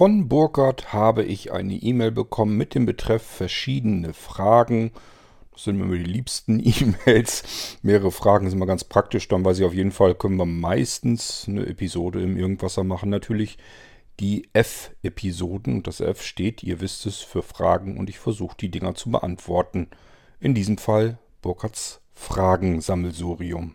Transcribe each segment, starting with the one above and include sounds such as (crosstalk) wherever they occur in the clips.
Von Burkhardt habe ich eine E-Mail bekommen mit dem Betreff verschiedene Fragen. Das sind mir die liebsten (laughs) E-Mails. Mehrere Fragen sind immer ganz praktisch. Dann weiß ich auf jeden Fall, können wir meistens eine Episode im Irgendwasser machen. Natürlich die F-Episoden. Und das F steht, ihr wisst es, für Fragen. Und ich versuche die Dinger zu beantworten. In diesem Fall Burkhardts Fragensammelsurium.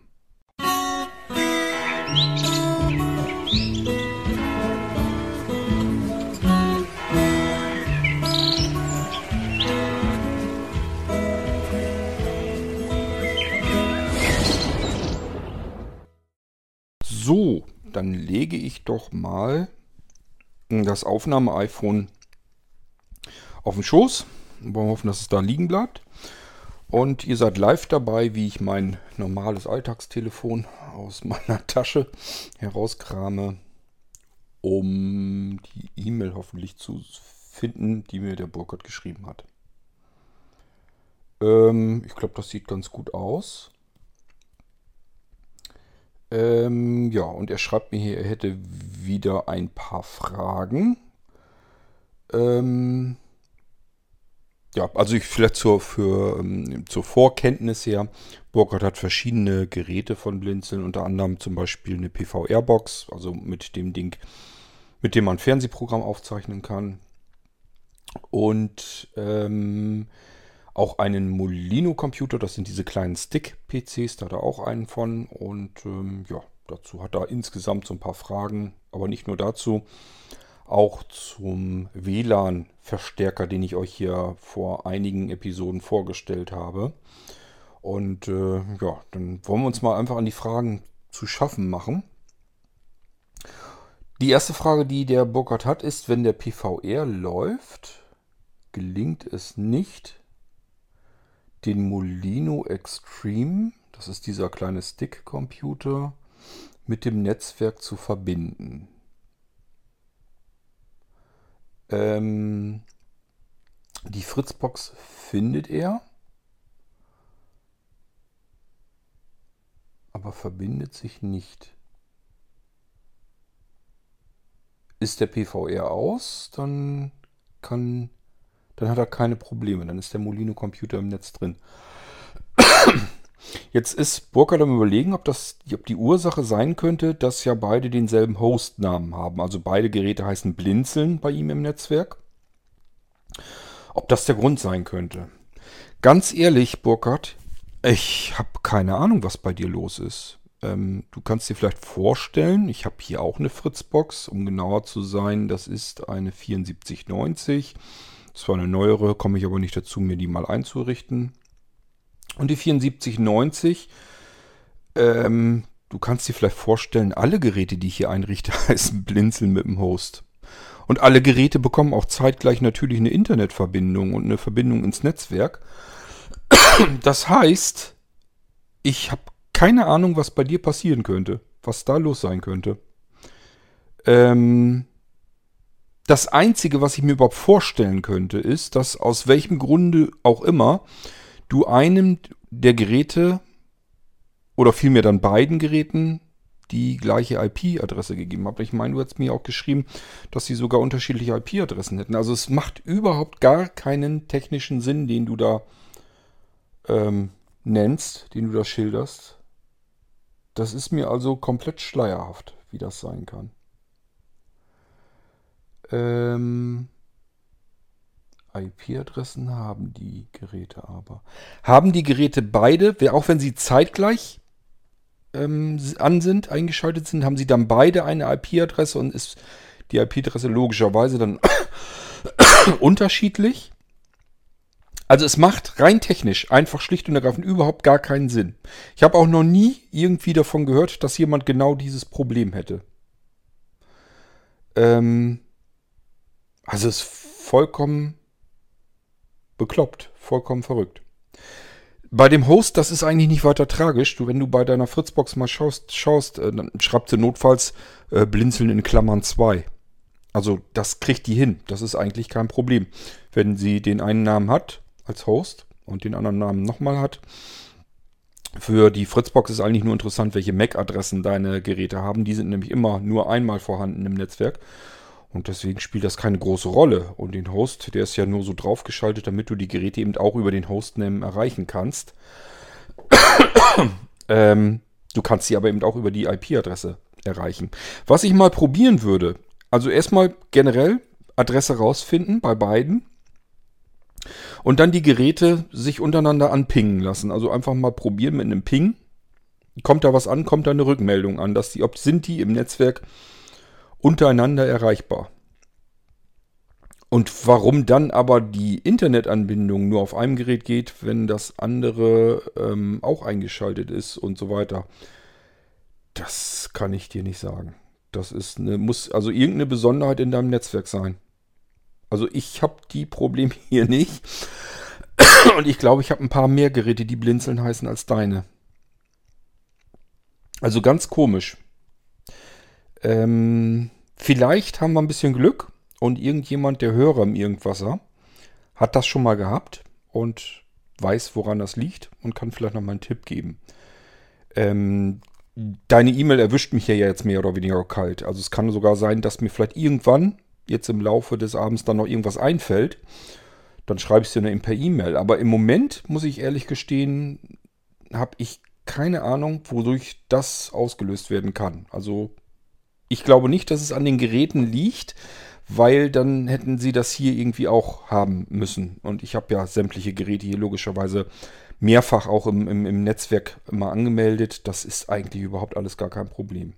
So, dann lege ich doch mal das Aufnahme-iPhone auf den Schoß. Wir hoffen, dass es da liegen bleibt. Und ihr seid live dabei, wie ich mein normales Alltagstelefon aus (laughs) meiner Tasche herauskrame, um die E-Mail hoffentlich zu finden, die mir der Burkhardt geschrieben hat. Ähm, ich glaube, das sieht ganz gut aus. Ähm, ja, und er schreibt mir hier, er hätte wieder ein paar Fragen. Ähm, ja, also ich vielleicht zur, für, ähm, zur Vorkenntnis her. Burkhardt hat verschiedene Geräte von Blinzeln, unter anderem zum Beispiel eine PVR-Box, also mit dem Ding, mit dem man Fernsehprogramm aufzeichnen kann. Und ähm, auch einen Molino-Computer, das sind diese kleinen Stick-PCs, da hat er auch einen von. Und ähm, ja, dazu hat er insgesamt so ein paar Fragen, aber nicht nur dazu. Auch zum WLAN-Verstärker, den ich euch hier vor einigen Episoden vorgestellt habe. Und äh, ja, dann wollen wir uns mal einfach an die Fragen zu schaffen machen. Die erste Frage, die der Burkhardt hat, ist, wenn der PVR läuft, gelingt es nicht, den Molino Extreme, das ist dieser kleine Stick-Computer, mit dem Netzwerk zu verbinden. Ähm, die Fritzbox findet er, aber verbindet sich nicht. Ist der PVR aus, dann kann dann hat er keine Probleme. Dann ist der Molino-Computer im Netz drin. (coughs) Jetzt ist Burkhardt am überlegen, ob, das, ob die Ursache sein könnte, dass ja beide denselben Hostnamen haben. Also beide Geräte heißen Blinzeln bei ihm im Netzwerk. Ob das der Grund sein könnte. Ganz ehrlich, Burkhardt, ich habe keine Ahnung, was bei dir los ist. Ähm, du kannst dir vielleicht vorstellen, ich habe hier auch eine Fritzbox, um genauer zu sein, das ist eine 7490. Zwar eine neuere, komme ich aber nicht dazu, mir die mal einzurichten. Und die 7490, ähm, du kannst dir vielleicht vorstellen, alle Geräte, die ich hier einrichte, (laughs) heißen Blinzeln mit dem Host. Und alle Geräte bekommen auch zeitgleich natürlich eine Internetverbindung und eine Verbindung ins Netzwerk. (clears throat) Das heißt, ich habe keine Ahnung, was bei dir passieren könnte, was da los sein könnte. Ähm, das Einzige, was ich mir überhaupt vorstellen könnte, ist, dass aus welchem Grunde auch immer du einem der Geräte oder vielmehr dann beiden Geräten die gleiche IP-Adresse gegeben habt. Ich meine, du hast mir auch geschrieben, dass sie sogar unterschiedliche IP-Adressen hätten. Also es macht überhaupt gar keinen technischen Sinn, den du da ähm, nennst, den du da schilderst. Das ist mir also komplett schleierhaft, wie das sein kann. Ähm, IP-Adressen haben die Geräte aber. Haben die Geräte beide, auch wenn sie zeitgleich ähm, an sind, eingeschaltet sind, haben sie dann beide eine IP-Adresse und ist die IP-Adresse logischerweise dann (coughs) unterschiedlich. Also es macht rein technisch einfach schlicht und ergreifend überhaupt gar keinen Sinn. Ich habe auch noch nie irgendwie davon gehört, dass jemand genau dieses Problem hätte. Ähm, also es ist vollkommen bekloppt, vollkommen verrückt. Bei dem Host, das ist eigentlich nicht weiter tragisch. Du, wenn du bei deiner Fritzbox mal schaust, schaust äh, dann schreibt sie notfalls äh, Blinzeln in Klammern 2. Also das kriegt die hin. Das ist eigentlich kein Problem. Wenn sie den einen Namen hat als Host und den anderen Namen nochmal hat. Für die Fritzbox ist eigentlich nur interessant, welche MAC-Adressen deine Geräte haben. Die sind nämlich immer nur einmal vorhanden im Netzwerk. Und deswegen spielt das keine große Rolle. Und den Host, der ist ja nur so draufgeschaltet, damit du die Geräte eben auch über den Hostname erreichen kannst. (coughs) ähm, du kannst sie aber eben auch über die IP-Adresse erreichen. Was ich mal probieren würde, also erstmal generell Adresse rausfinden bei beiden. Und dann die Geräte sich untereinander anpingen lassen. Also einfach mal probieren mit einem Ping. Kommt da was an, kommt da eine Rückmeldung an, dass die, ob sind die im Netzwerk untereinander erreichbar. Und warum dann aber die Internetanbindung nur auf einem Gerät geht, wenn das andere ähm, auch eingeschaltet ist und so weiter, das kann ich dir nicht sagen. Das ist eine, muss also irgendeine Besonderheit in deinem Netzwerk sein. Also ich habe die Probleme (laughs) hier nicht. Und ich glaube, ich habe ein paar mehr Geräte, die blinzeln heißen als deine. Also ganz komisch. Ähm, vielleicht haben wir ein bisschen Glück und irgendjemand, der Hörer im Irgendwasser, hat das schon mal gehabt und weiß, woran das liegt und kann vielleicht noch mal einen Tipp geben. Ähm, deine E-Mail erwischt mich ja jetzt mehr oder weniger kalt. Also es kann sogar sein, dass mir vielleicht irgendwann jetzt im Laufe des Abends dann noch irgendwas einfällt. Dann schreibe ich es dir dann per E-Mail. Aber im Moment, muss ich ehrlich gestehen, habe ich keine Ahnung, wodurch das ausgelöst werden kann. Also ich glaube nicht, dass es an den Geräten liegt, weil dann hätten sie das hier irgendwie auch haben müssen. Und ich habe ja sämtliche Geräte hier logischerweise mehrfach auch im, im, im Netzwerk mal angemeldet. Das ist eigentlich überhaupt alles gar kein Problem.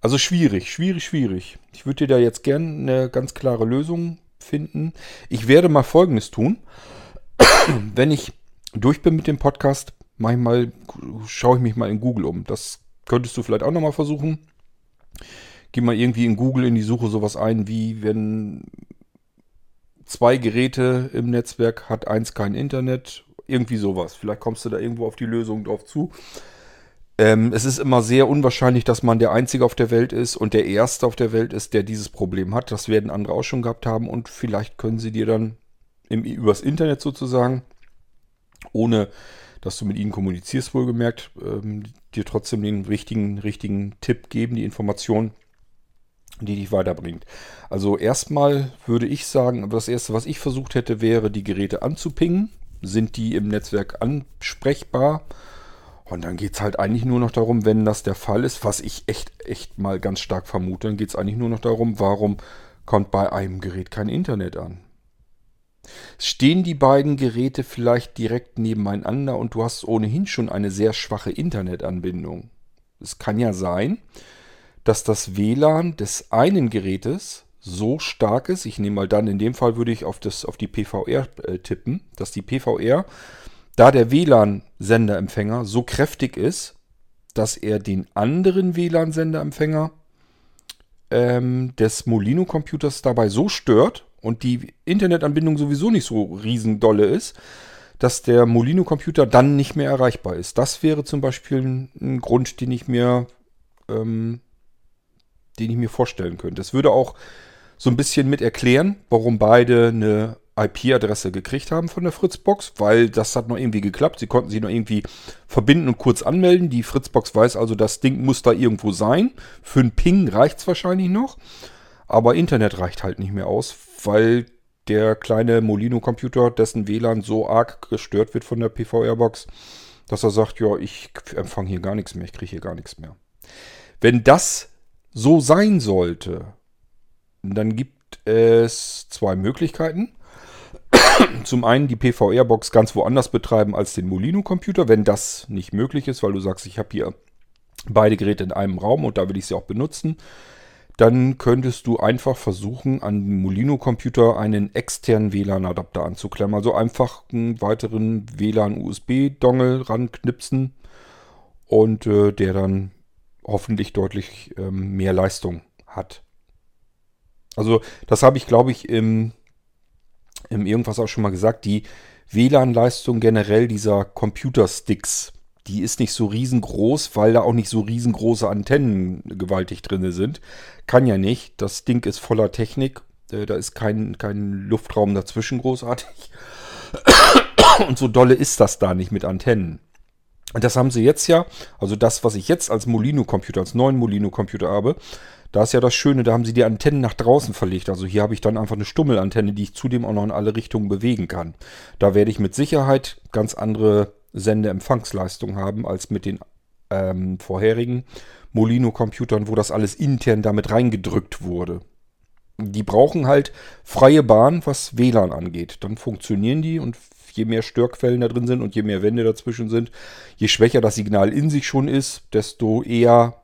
Also schwierig, schwierig, schwierig. Ich würde dir da jetzt gerne eine ganz klare Lösung finden. Ich werde mal Folgendes tun. Wenn ich durch bin mit dem Podcast, manchmal schaue ich mich mal in Google um. Das könntest du vielleicht auch nochmal versuchen. Geh mal irgendwie in Google in die Suche sowas ein, wie wenn zwei Geräte im Netzwerk hat eins kein Internet. Irgendwie sowas. Vielleicht kommst du da irgendwo auf die Lösung drauf zu. Ähm, es ist immer sehr unwahrscheinlich, dass man der Einzige auf der Welt ist und der Erste auf der Welt ist, der dieses Problem hat. Das werden andere auch schon gehabt haben und vielleicht können sie dir dann im, übers Internet sozusagen, ohne dass du mit ihnen kommunizierst, wohlgemerkt, ähm, dir trotzdem den richtigen, richtigen Tipp geben, die Information, die dich weiterbringt. Also erstmal würde ich sagen, das erste, was ich versucht hätte, wäre, die Geräte anzupingen. Sind die im Netzwerk ansprechbar? Und dann geht es halt eigentlich nur noch darum, wenn das der Fall ist, was ich echt, echt mal ganz stark vermute, dann geht es eigentlich nur noch darum, warum kommt bei einem Gerät kein Internet an. Stehen die beiden Geräte vielleicht direkt nebeneinander und du hast ohnehin schon eine sehr schwache Internetanbindung? Es kann ja sein, dass das WLAN des einen Gerätes so stark ist, ich nehme mal dann, in dem Fall würde ich auf, das, auf die PVR äh, tippen, dass die PVR da der WLAN-Senderempfänger so kräftig ist, dass er den anderen WLAN-Senderempfänger ähm, des Molino-Computers dabei so stört und die Internetanbindung sowieso nicht so riesendolle ist, dass der Molino-Computer dann nicht mehr erreichbar ist. Das wäre zum Beispiel ein, Grund, den ich mir, ähm, den ich mir vorstellen könnte. Das würde auch so ein bisschen mit erklären, warum beide eine IP-Adresse gekriegt haben von der Fritzbox, weil das hat noch irgendwie geklappt. Sie konnten sich noch irgendwie verbinden und kurz anmelden. Die Fritzbox weiß also, das Ding muss da irgendwo sein. Für einen Ping reicht es wahrscheinlich noch. Aber Internet reicht halt nicht mehr aus, weil der kleine Molino-Computer, dessen WLAN so arg gestört wird von der PVR-Box, dass er sagt, ja, ich empfange hier gar nichts mehr, ich kriege hier gar nichts mehr. Wenn das so sein sollte, dann gibt es zwei Möglichkeiten zum einen die PVR-Box ganz woanders betreiben als den Molino-Computer, wenn das nicht möglich ist, weil du sagst, ich habe hier beide Geräte in einem Raum und da will ich sie auch benutzen, dann könntest du einfach versuchen, an den Molino-Computer einen externen WLAN-Adapter anzuklemmen. Also einfach einen weiteren WLAN-USB-Dongle ranknipsen und äh, der dann hoffentlich deutlich ähm, mehr Leistung hat. Also das habe ich, glaube ich, im im Irgendwas auch schon mal gesagt, die WLAN-Leistung generell dieser Computersticks, die ist nicht so riesengroß, weil da auch nicht so riesengroße Antennen gewaltig drin sind. Kann ja nicht. Das Ding ist voller Technik. Äh, da ist kein, kein Luftraum dazwischen großartig. (coughs) Und so dolle ist das da nicht mit Antennen. Das haben sie jetzt ja, also das, was ich jetzt als Molino-Computer, als neuen Molino-Computer habe, da ist ja das Schöne, da haben sie die Antennen nach draußen verlegt. Also hier habe ich dann einfach eine Stummelantenne, die ich zudem auch noch in alle Richtungen bewegen kann. Da werde ich mit Sicherheit ganz andere Sendeempfangsleistung haben als mit den ähm, vorherigen Molino-Computern, wo das alles intern damit reingedrückt wurde. Die brauchen halt freie Bahn, was WLAN angeht. Dann funktionieren die und je mehr Störquellen da drin sind und je mehr Wände dazwischen sind, je schwächer das Signal in sich schon ist, desto eher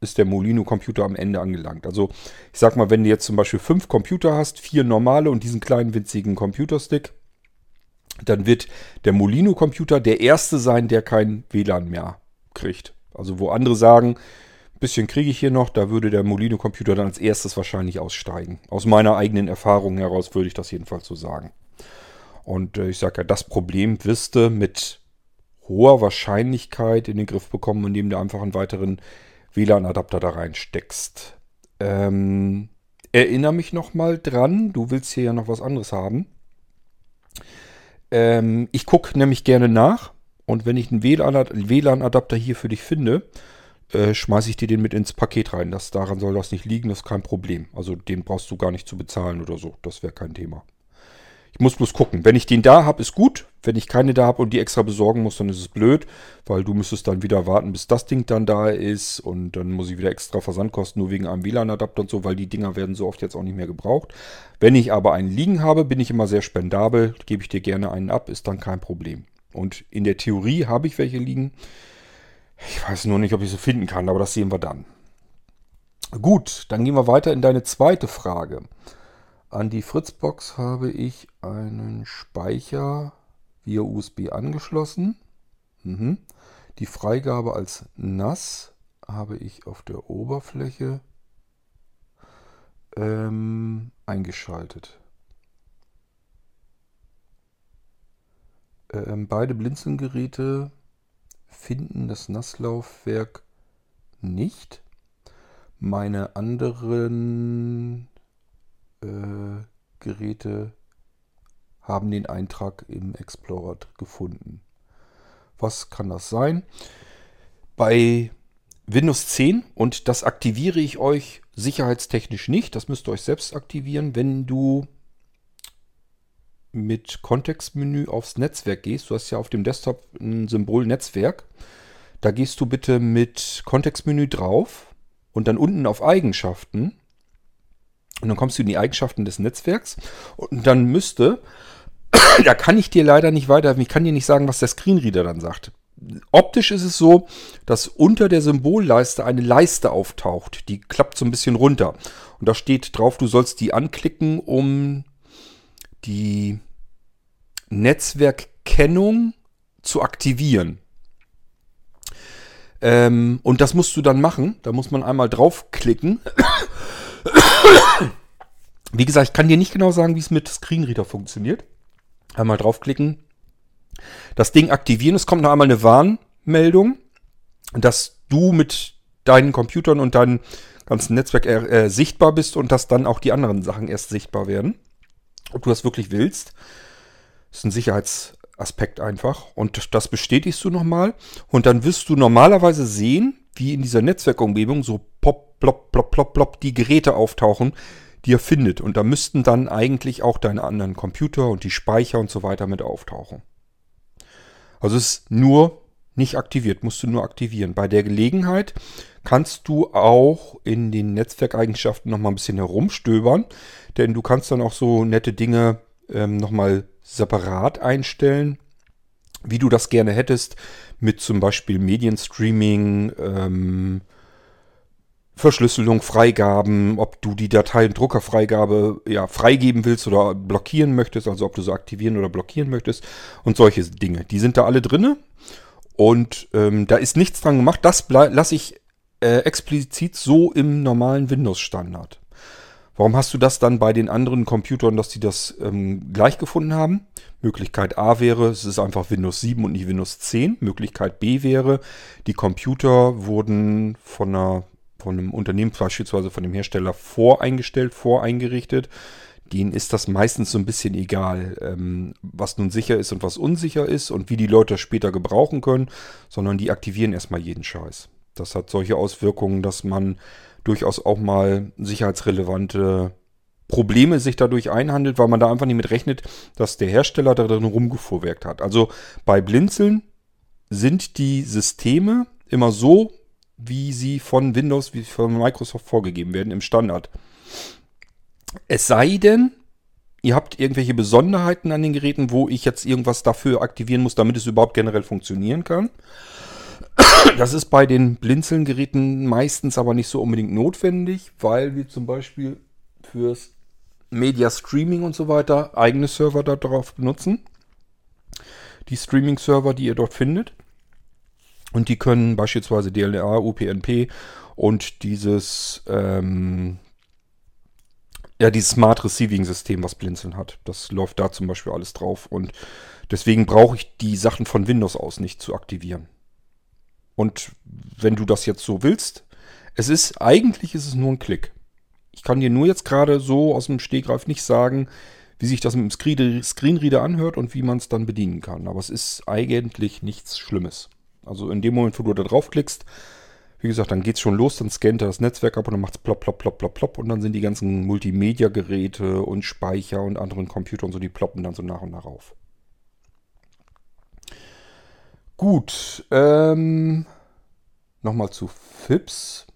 ist der Molino-Computer am Ende angelangt. Also ich sag mal, wenn du jetzt zum Beispiel fünf Computer hast, vier normale und diesen kleinen winzigen Computerstick, dann wird der Molino-Computer der erste sein, der kein WLAN mehr kriegt. Also wo andere sagen, ein bisschen kriege ich hier noch, da würde der Molino-Computer dann als erstes wahrscheinlich aussteigen. Aus meiner eigenen Erfahrung heraus würde ich das jedenfalls so sagen. Und äh, ich sage ja, das Problem wirst du mit hoher Wahrscheinlichkeit in den Griff bekommen, indem du einfach einen weiteren WLAN-Adapter da reinsteckst. Ähm, erinnere mich nochmal dran, du willst hier ja noch was anderes haben. Ähm, ich gucke nämlich gerne nach und wenn ich einen WLAN-Adapter hier für dich finde, äh, schmeiße ich dir den mit ins Paket rein. Das, daran soll das nicht liegen, das ist kein Problem. Also den brauchst du gar nicht zu bezahlen oder so. Das wäre kein Thema. Ich muss bloß gucken. Wenn ich den da habe, ist gut. Wenn ich keine da habe und die extra besorgen muss, dann ist es blöd, weil du müsstest dann wieder warten, bis das Ding dann da ist und dann muss ich wieder extra Versandkosten nur wegen einem WLAN-Adapter und so, weil die Dinger werden so oft jetzt auch nicht mehr gebraucht. Wenn ich aber einen liegen habe, bin ich immer sehr spendabel, gebe ich dir gerne einen ab, ist dann kein Problem. Und in der Theorie habe ich welche liegen. Ich weiß nur nicht, ob ich sie finden kann, aber das sehen wir dann. Gut, dann gehen wir weiter in deine zweite Frage. An die Fritzbox habe ich einen Speicher via USB angeschlossen. Mhm. Die Freigabe als NAS habe ich auf der Oberfläche ähm, eingeschaltet. Ähm, beide Blinzelgeräte finden das NAS-Laufwerk nicht. Meine anderen Geräte haben den Eintrag im Explorer gefunden. Was kann das sein? Bei Windows 10 und das aktiviere ich euch sicherheitstechnisch nicht. Das müsst ihr euch selbst aktivieren, wenn du mit Kontextmenü aufs Netzwerk gehst. Du hast ja auf dem Desktop ein Symbol Netzwerk. Da gehst du bitte mit Kontextmenü drauf und dann unten auf Eigenschaften und dann kommst du in die Eigenschaften des Netzwerks und dann müsste, (clears throat) da kann ich dir leider nicht weiter, ich kann dir nicht sagen, was der Screenreader dann sagt. Optisch ist es so, dass unter der Symbolleiste eine Leiste auftaucht. Die klappt so ein bisschen runter. Und da steht drauf, du sollst die anklicken, um die Netzwerkkennung zu aktivieren. Ähm, und das musst du dann machen. Da muss man einmal draufklicken. (coughs) Wie gesagt, ich kann dir nicht genau sagen, wie es mit Screenreader funktioniert. Einmal draufklicken, das Ding aktivieren. Es kommt noch einmal eine Warnmeldung, dass du mit deinen Computern und deinem ganzen Netzwerk äh, sichtbar bist und dass dann auch die anderen Sachen erst sichtbar werden. Ob du das wirklich willst. Das ist ein Sicherheitsaspekt einfach. Und das bestätigst du nochmal. Und dann wirst du normalerweise sehen, wie in dieser Netzwerkumgebung so pop, plop, plop, plop, plop die Geräte auftauchen, die er findet. Und da müssten dann eigentlich auch deine anderen Computer und die Speicher und so weiter mit auftauchen. Also es ist nur nicht aktiviert, musst du nur aktivieren. Bei der Gelegenheit kannst du auch in den Netzwerkeigenschaften nochmal ein bisschen herumstöbern, denn du kannst dann auch so nette Dinge ähm, nochmal separat einstellen, wie du das gerne hättest, mit zum Beispiel Medienstreaming, ähm, Verschlüsselung, Freigaben, ob du die Datei- und Druckerfreigabe ja, freigeben willst oder blockieren möchtest, also ob du sie aktivieren oder blockieren möchtest und solche Dinge. Die sind da alle drinne und ähm, da ist nichts dran gemacht. Das lasse ich äh, explizit so im normalen Windows-Standard. Warum hast du das dann bei den anderen Computern, dass die das ähm, gleich gefunden haben? Möglichkeit A wäre, es ist einfach Windows 7 und nicht Windows 10. Möglichkeit B wäre, die Computer wurden von einer von einem Unternehmen, beispielsweise von dem Hersteller, voreingestellt, voreingerichtet. denen ist das meistens so ein bisschen egal, ähm, was nun sicher ist und was unsicher ist und wie die Leute das später gebrauchen können, sondern die aktivieren erstmal jeden Scheiß. Das hat solche Auswirkungen, dass man durchaus auch mal sicherheitsrelevante Probleme sich dadurch einhandelt, weil man da einfach nicht mit rechnet, dass der Hersteller da drin rumgefuhrwerkt hat. Also bei Blinzeln sind die Systeme immer so, wie sie von Windows, wie von Microsoft vorgegeben werden im Standard. Es sei denn, ihr habt irgendwelche Besonderheiten an den Geräten, wo ich jetzt irgendwas dafür aktivieren muss, damit es überhaupt generell funktionieren kann. (coughs) Das ist bei den Blinzeln-Geräten meistens aber nicht so unbedingt notwendig, weil wir zum Beispiel fürs Media Streaming und so weiter eigene Server darauf benutzen. Die Streaming-Server, die ihr dort findet. Und die können beispielsweise DLNA, UPnP und dieses, ähm, ja, dieses Smart Receiving System, was Blinzeln hat. Das läuft da zum Beispiel alles drauf. Und deswegen brauche ich die Sachen von Windows aus nicht zu aktivieren. Und wenn du das jetzt so willst, es ist, eigentlich ist es nur ein Klick. Ich kann dir nur jetzt gerade so aus dem Stegreif nicht sagen, wie sich das mit dem Screenreader anhört und wie man es dann bedienen kann. Aber es ist eigentlich nichts Schlimmes. Also in dem Moment, wo du da draufklickst, wie gesagt, dann geht es schon los, dann scannt er das Netzwerk ab und dann macht es plopp, plopp, plopp, plopp, plopp und dann sind die ganzen Multimedia-Geräte und Speicher und anderen Computer und so, die ploppen dann so nach und nach auf. Gut, ähm, nochmal zu FIPS.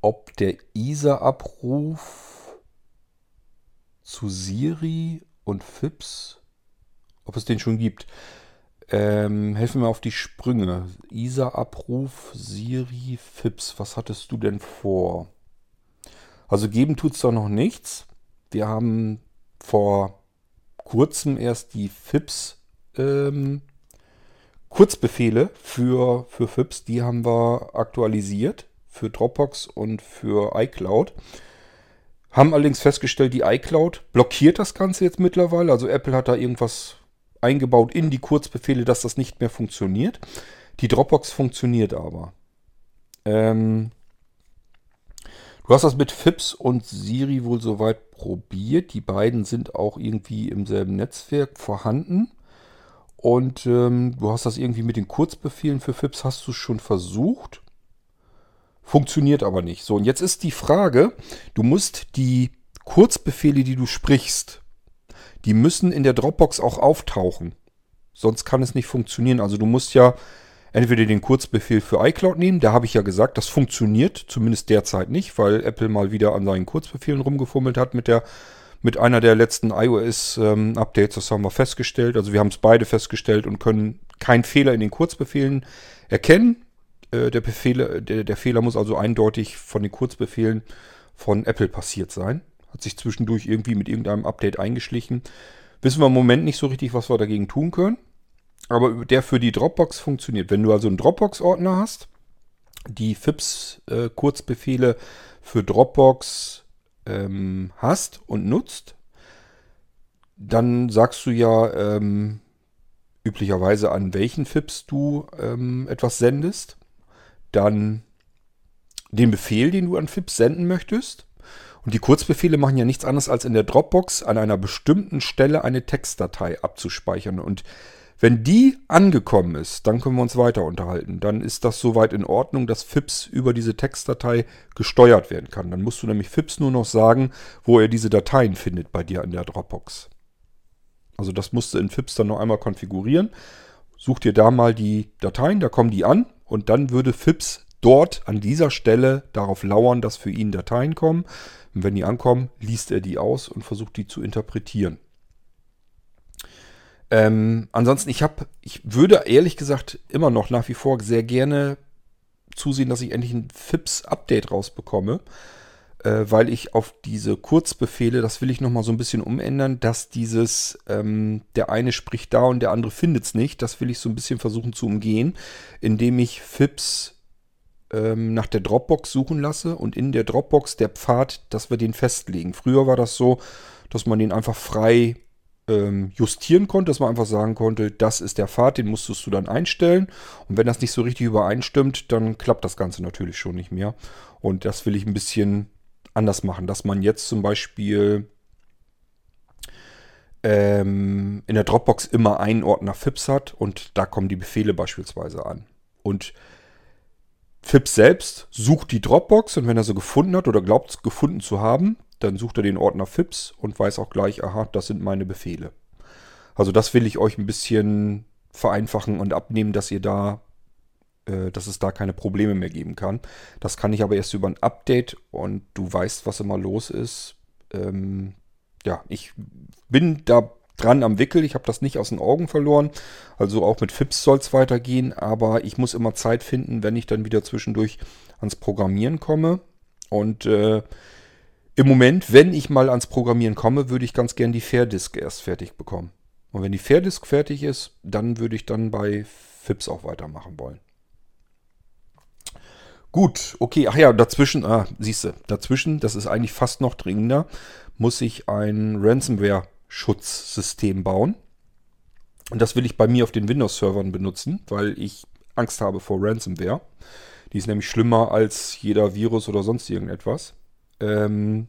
Ob der ISA-Abruf zu Siri und FIPS, ob es den schon gibt. Ähm, helfen mir auf die Sprünge. ISA-Abruf, Siri, FIPS. Was hattest du denn vor? Also geben tut es doch noch nichts. Wir haben vor kurzem erst die FIPS ähm, Kurzbefehle für, für FIPS, die haben wir aktualisiert für Dropbox und für iCloud. Haben allerdings festgestellt, die iCloud blockiert das Ganze jetzt mittlerweile. Also Apple hat da irgendwas eingebaut in die Kurzbefehle, dass das nicht mehr funktioniert. Die Dropbox funktioniert aber. Ähm, du hast das mit FIPS und Siri wohl soweit probiert. Die beiden sind auch irgendwie im selben Netzwerk vorhanden. Und ähm, du hast das irgendwie mit den Kurzbefehlen für FIPS hast du schon versucht. Funktioniert aber nicht. So, und jetzt ist die Frage, du musst die Kurzbefehle, die du sprichst, die müssen in der Dropbox auch auftauchen. Sonst kann es nicht funktionieren. Also du musst ja entweder den Kurzbefehl für iCloud nehmen, da habe ich ja gesagt, das funktioniert zumindest derzeit nicht, weil Apple mal wieder an seinen Kurzbefehlen rumgefummelt hat mit der mit einer der letzten iOS-Updates. Ähm, das haben wir festgestellt. Also wir haben es beide festgestellt und können keinen Fehler in den Kurzbefehlen erkennen. Äh, der, Befehle, der, der Fehler muss also eindeutig von den Kurzbefehlen von Apple passiert sein. Hat sich zwischendurch irgendwie mit irgendeinem Update eingeschlichen. Wissen wir im Moment nicht so richtig, was wir dagegen tun können. Aber der für die Dropbox funktioniert. Wenn du also einen Dropbox-Ordner hast, die FIPS-Kurzbefehle äh, für Dropbox ähm, hast und nutzt, dann sagst du ja ähm, üblicherweise, an welchen FIPS du ähm, etwas sendest. Dann den Befehl, den du an FIPS senden möchtest. Und die Kurzbefehle machen ja nichts anderes, als in der Dropbox an einer bestimmten Stelle eine Textdatei abzuspeichern. Und wenn die angekommen ist, dann können wir uns weiter unterhalten. Dann ist das soweit in Ordnung, dass FIPS über diese Textdatei gesteuert werden kann. Dann musst du nämlich FIPS nur noch sagen, wo er diese Dateien findet bei dir in der Dropbox. Also das musst du in FIPS dann noch einmal konfigurieren. Such dir da mal die Dateien, da kommen die an und dann würde FIPS dort an dieser Stelle darauf lauern, dass für ihn Dateien kommen. Und wenn die ankommen, liest er die aus und versucht die zu interpretieren. Ähm, ansonsten, ich habe, ich würde ehrlich gesagt immer noch nach wie vor sehr gerne zusehen, dass ich endlich ein FIPS-Update rausbekomme, äh, weil ich auf diese Kurzbefehle, das will ich nochmal so ein bisschen umändern, dass dieses, ähm, der eine spricht da und der andere findet es nicht, das will ich so ein bisschen versuchen zu umgehen, indem ich FIPS ähm, nach der Dropbox suchen lasse und in der Dropbox der Pfad, dass wir den festlegen. Früher war das so, dass man den einfach frei ähm, justieren konnte, dass man einfach sagen konnte, das ist der Pfad, den musstest du dann einstellen. Und wenn das nicht so richtig übereinstimmt, dann klappt das Ganze natürlich schon nicht mehr. Und das will ich ein bisschen anders machen, dass man jetzt zum Beispiel ähm, in der Dropbox immer einen Ordner FIPS hat und da kommen die Befehle beispielsweise an. Und FIPS selbst sucht die Dropbox und wenn er sie gefunden hat oder glaubt gefunden zu haben, dann sucht er den Ordner FIPS und weiß auch gleich, aha, das sind meine Befehle. Also das will ich euch ein bisschen vereinfachen und abnehmen, dass ihr da, äh, dass es da keine Probleme mehr geben kann. Das kann ich aber erst über ein Update und du weißt, was immer los ist. Ähm, ja, ich bin da dran am Wickel. Ich habe das nicht aus den Augen verloren. Also auch mit FIPS soll es weitergehen. Aber ich muss immer Zeit finden, wenn ich dann wieder zwischendurch ans Programmieren komme. Und äh, im Moment, wenn ich mal ans Programmieren komme, würde ich ganz gern die Fairdisk erst fertig bekommen. Und wenn die Fairdisk fertig ist, dann würde ich dann bei FIPS auch weitermachen wollen. Gut, okay, ach ja, dazwischen, ah, siehst du, dazwischen, das ist eigentlich fast noch dringender, muss ich ein Ransomware-Schutzsystem bauen. Und das will ich bei mir auf den Windows-Servern benutzen, weil ich Angst habe vor Ransomware. Die ist nämlich schlimmer als jeder Virus oder sonst irgendetwas. Ähm,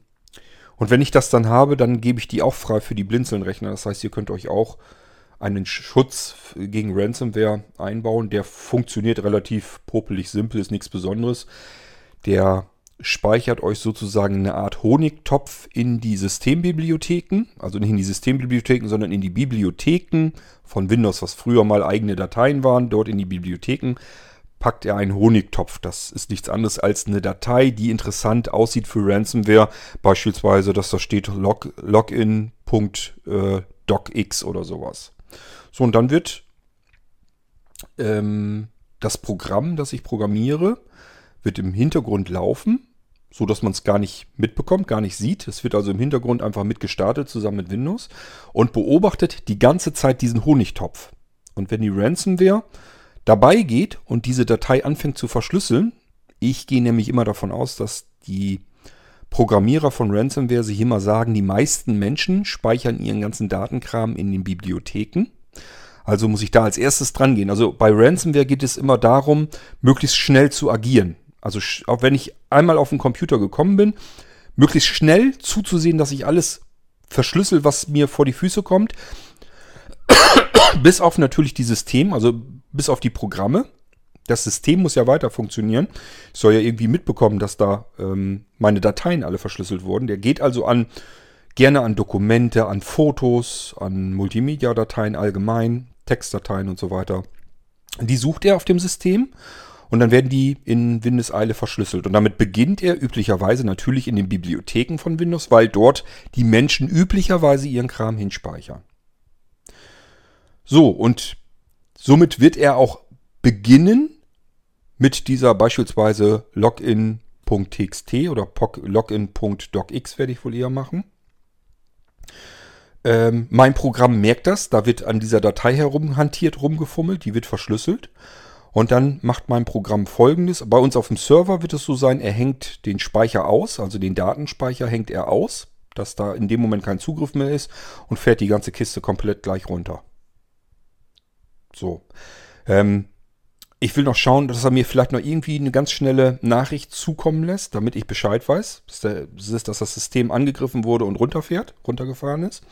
und wenn ich das dann habe, dann gebe ich die auch frei für die Blinzeln-Rechner. Das heißt, ihr könnt euch auch einen Schutz gegen Ransomware einbauen. Der funktioniert relativ popelig simpel, ist nichts Besonderes. Der speichert euch sozusagen eine Art Honigtopf in die Systembibliotheken, also nicht in die Systembibliotheken, sondern in die Bibliotheken von Windows, was früher mal eigene Dateien waren, dort in die Bibliotheken packt er einen Honigtopf. Das ist nichts anderes als eine Datei, die interessant aussieht für Ransomware, beispielsweise, dass da steht log, login.docx oder sowas. So, und dann wird ähm, das Programm, das ich programmiere, wird im Hintergrund laufen, so dass man es gar nicht mitbekommt, gar nicht sieht. Es wird also im Hintergrund einfach mitgestartet zusammen mit Windows und beobachtet die ganze Zeit diesen Honigtopf. Und wenn die Ransomware dabei geht und diese Datei anfängt zu verschlüsseln, ich gehe nämlich immer davon aus, dass die Programmierer von Ransomware sich immer sagen, die meisten Menschen speichern ihren ganzen Datenkram in den Bibliotheken. Also muss ich da als erstes dran gehen. Also bei Ransomware geht es immer darum, möglichst schnell zu agieren. Also auch wenn ich einmal auf den Computer gekommen bin, möglichst schnell zuzusehen, dass ich alles verschlüssel, was mir vor die Füße kommt. (coughs) bis auf natürlich die System, also bis auf die Programme. Das System muss ja weiter funktionieren. Ich soll ja irgendwie mitbekommen, dass da ähm, meine Dateien alle verschlüsselt wurden. Der geht also an gerne an Dokumente, an Fotos, an Multimedia-Dateien allgemein, Textdateien und so weiter. Die sucht er auf dem System und dann werden die in Windeseile verschlüsselt. Und damit beginnt er üblicherweise natürlich in den Bibliotheken von Windows, weil dort die Menschen üblicherweise ihren Kram hinspeichern. So, und somit wird er auch beginnen mit dieser beispielsweise login.txt oder login.docx werde ich wohl eher machen. Ähm, mein Programm merkt das, da wird an dieser Datei herumhantiert, rumgefummelt, die wird verschlüsselt. Und dann macht mein Programm folgendes. Bei uns auf dem Server wird es so sein, er hängt den Speicher aus, also den Datenspeicher hängt er aus, dass da in dem Moment kein Zugriff mehr ist und fährt die ganze Kiste komplett gleich runter. So. Ähm, ich will noch schauen, dass er mir vielleicht noch irgendwie eine ganz schnelle Nachricht zukommen lässt, damit ich Bescheid weiß, dass, der, dass das System angegriffen wurde und runterfährt, runtergefahren ist.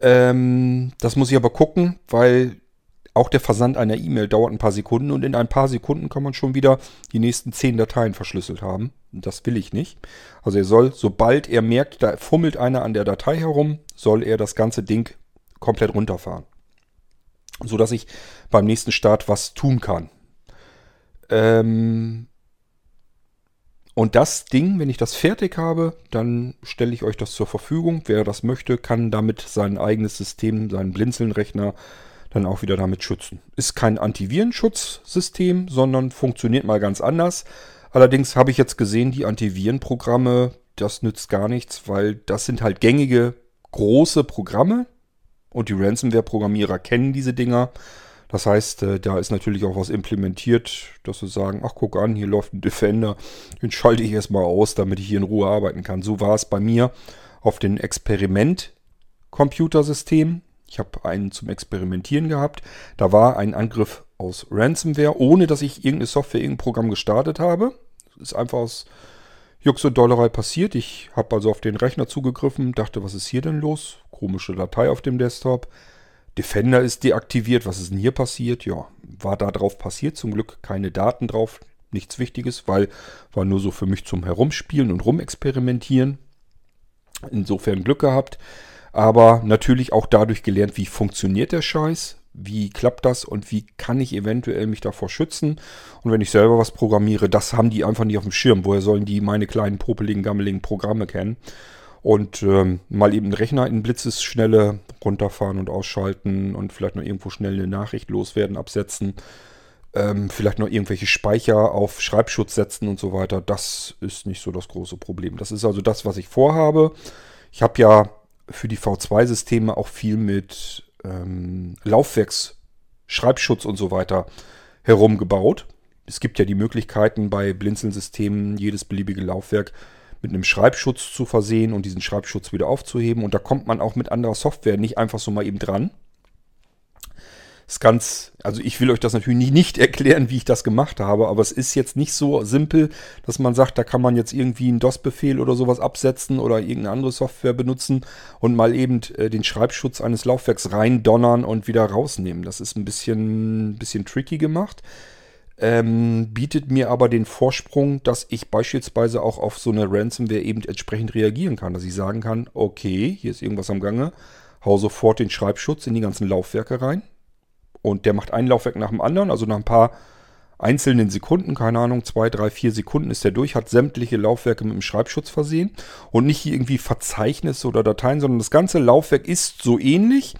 Ähm, das muss ich aber gucken, weil auch der Versand einer E-Mail dauert ein paar Sekunden und in ein paar Sekunden kann man schon wieder die nächsten zehn Dateien verschlüsselt haben. Das will ich nicht. Also er soll, sobald er merkt, da fummelt einer an der Datei herum, soll er das ganze Ding komplett runterfahren. Sodass ich beim nächsten Start was tun kann. Ähm und das Ding, wenn ich das fertig habe, dann stelle ich euch das zur Verfügung. Wer das möchte, kann damit sein eigenes System, seinen Blinzeln-Rechner dann auch wieder damit schützen. Ist kein Antivirenschutzsystem, sondern funktioniert mal ganz anders. Allerdings habe ich jetzt gesehen, die Antivirenprogramme, das nützt gar nichts, weil das sind halt gängige große Programme und die Ransomware-Programmierer kennen diese Dinger. Das heißt, äh, da ist natürlich auch was implementiert, dass sie sagen, ach guck an, hier läuft ein Defender, den schalte ich erstmal aus, damit ich hier in Ruhe arbeiten kann. So war es bei mir auf den Experiment-Computersystem. Ich habe einen zum Experimentieren gehabt. Da war ein Angriff aus Ransomware, ohne dass ich irgendeine Software, irgendein Programm gestartet habe. Das ist einfach aus, Jux und Dollerei passiert. Ich habe also auf den Rechner zugegriffen, dachte, was ist hier denn los? Komische Datei auf dem Desktop. Defender ist deaktiviert. Was ist denn hier passiert? Ja, war da drauf passiert. Zum Glück keine Daten drauf. Nichts Wichtiges, weil war nur so für mich zum Herumspielen und Rumexperimentieren. Insofern Glück gehabt. Aber natürlich auch dadurch gelernt, wie funktioniert der Scheiß, wie klappt das und wie kann ich eventuell mich davor schützen. Und wenn ich selber was programmiere, das haben die einfach nicht auf dem Schirm. Woher sollen die meine kleinen, popeligen, gammeligen Programme kennen? Und ähm, mal eben einen Rechner in Blitzesschnelle runterfahren und ausschalten und vielleicht noch irgendwo schnell eine Nachricht loswerden, absetzen. Ähm, vielleicht noch irgendwelche Speicher auf Schreibschutz setzen und so weiter. Das ist nicht so das große Problem. Das ist also das, was ich vorhabe. Ich habe ja für die V2-Systeme auch viel mit ähm, Laufwerksschreibschutz und so weiter herumgebaut. Es gibt ja die Möglichkeiten bei Blinzeln-Systemen jedes beliebige Laufwerk mit einem Schreibschutz zu versehen und diesen Schreibschutz wieder aufzuheben. Und da kommt man auch mit anderer Software nicht einfach so mal eben dran ist ganz, also ich will euch das natürlich nicht erklären, wie ich das gemacht habe, aber es ist jetzt nicht so simpel, dass man sagt, da kann man jetzt irgendwie einen DOS-Befehl oder sowas absetzen oder irgendeine andere Software benutzen und mal eben äh, den Schreibschutz eines Laufwerks reindonnern und wieder rausnehmen. Das ist ein bisschen, bisschen tricky gemacht. Ähm, bietet mir aber den Vorsprung, dass ich beispielsweise auch auf so eine Ransomware eben entsprechend reagieren kann, dass ich sagen kann, okay, hier ist irgendwas am Gange, hau sofort den Schreibschutz in die ganzen Laufwerke rein, und der macht ein Laufwerk nach dem anderen, also nach ein paar einzelnen Sekunden, keine Ahnung, zwei, drei, vier Sekunden ist der durch, hat sämtliche Laufwerke mit dem Schreibschutz versehen. Und nicht irgendwie Verzeichnisse oder Dateien, sondern das ganze Laufwerk ist so ähnlich,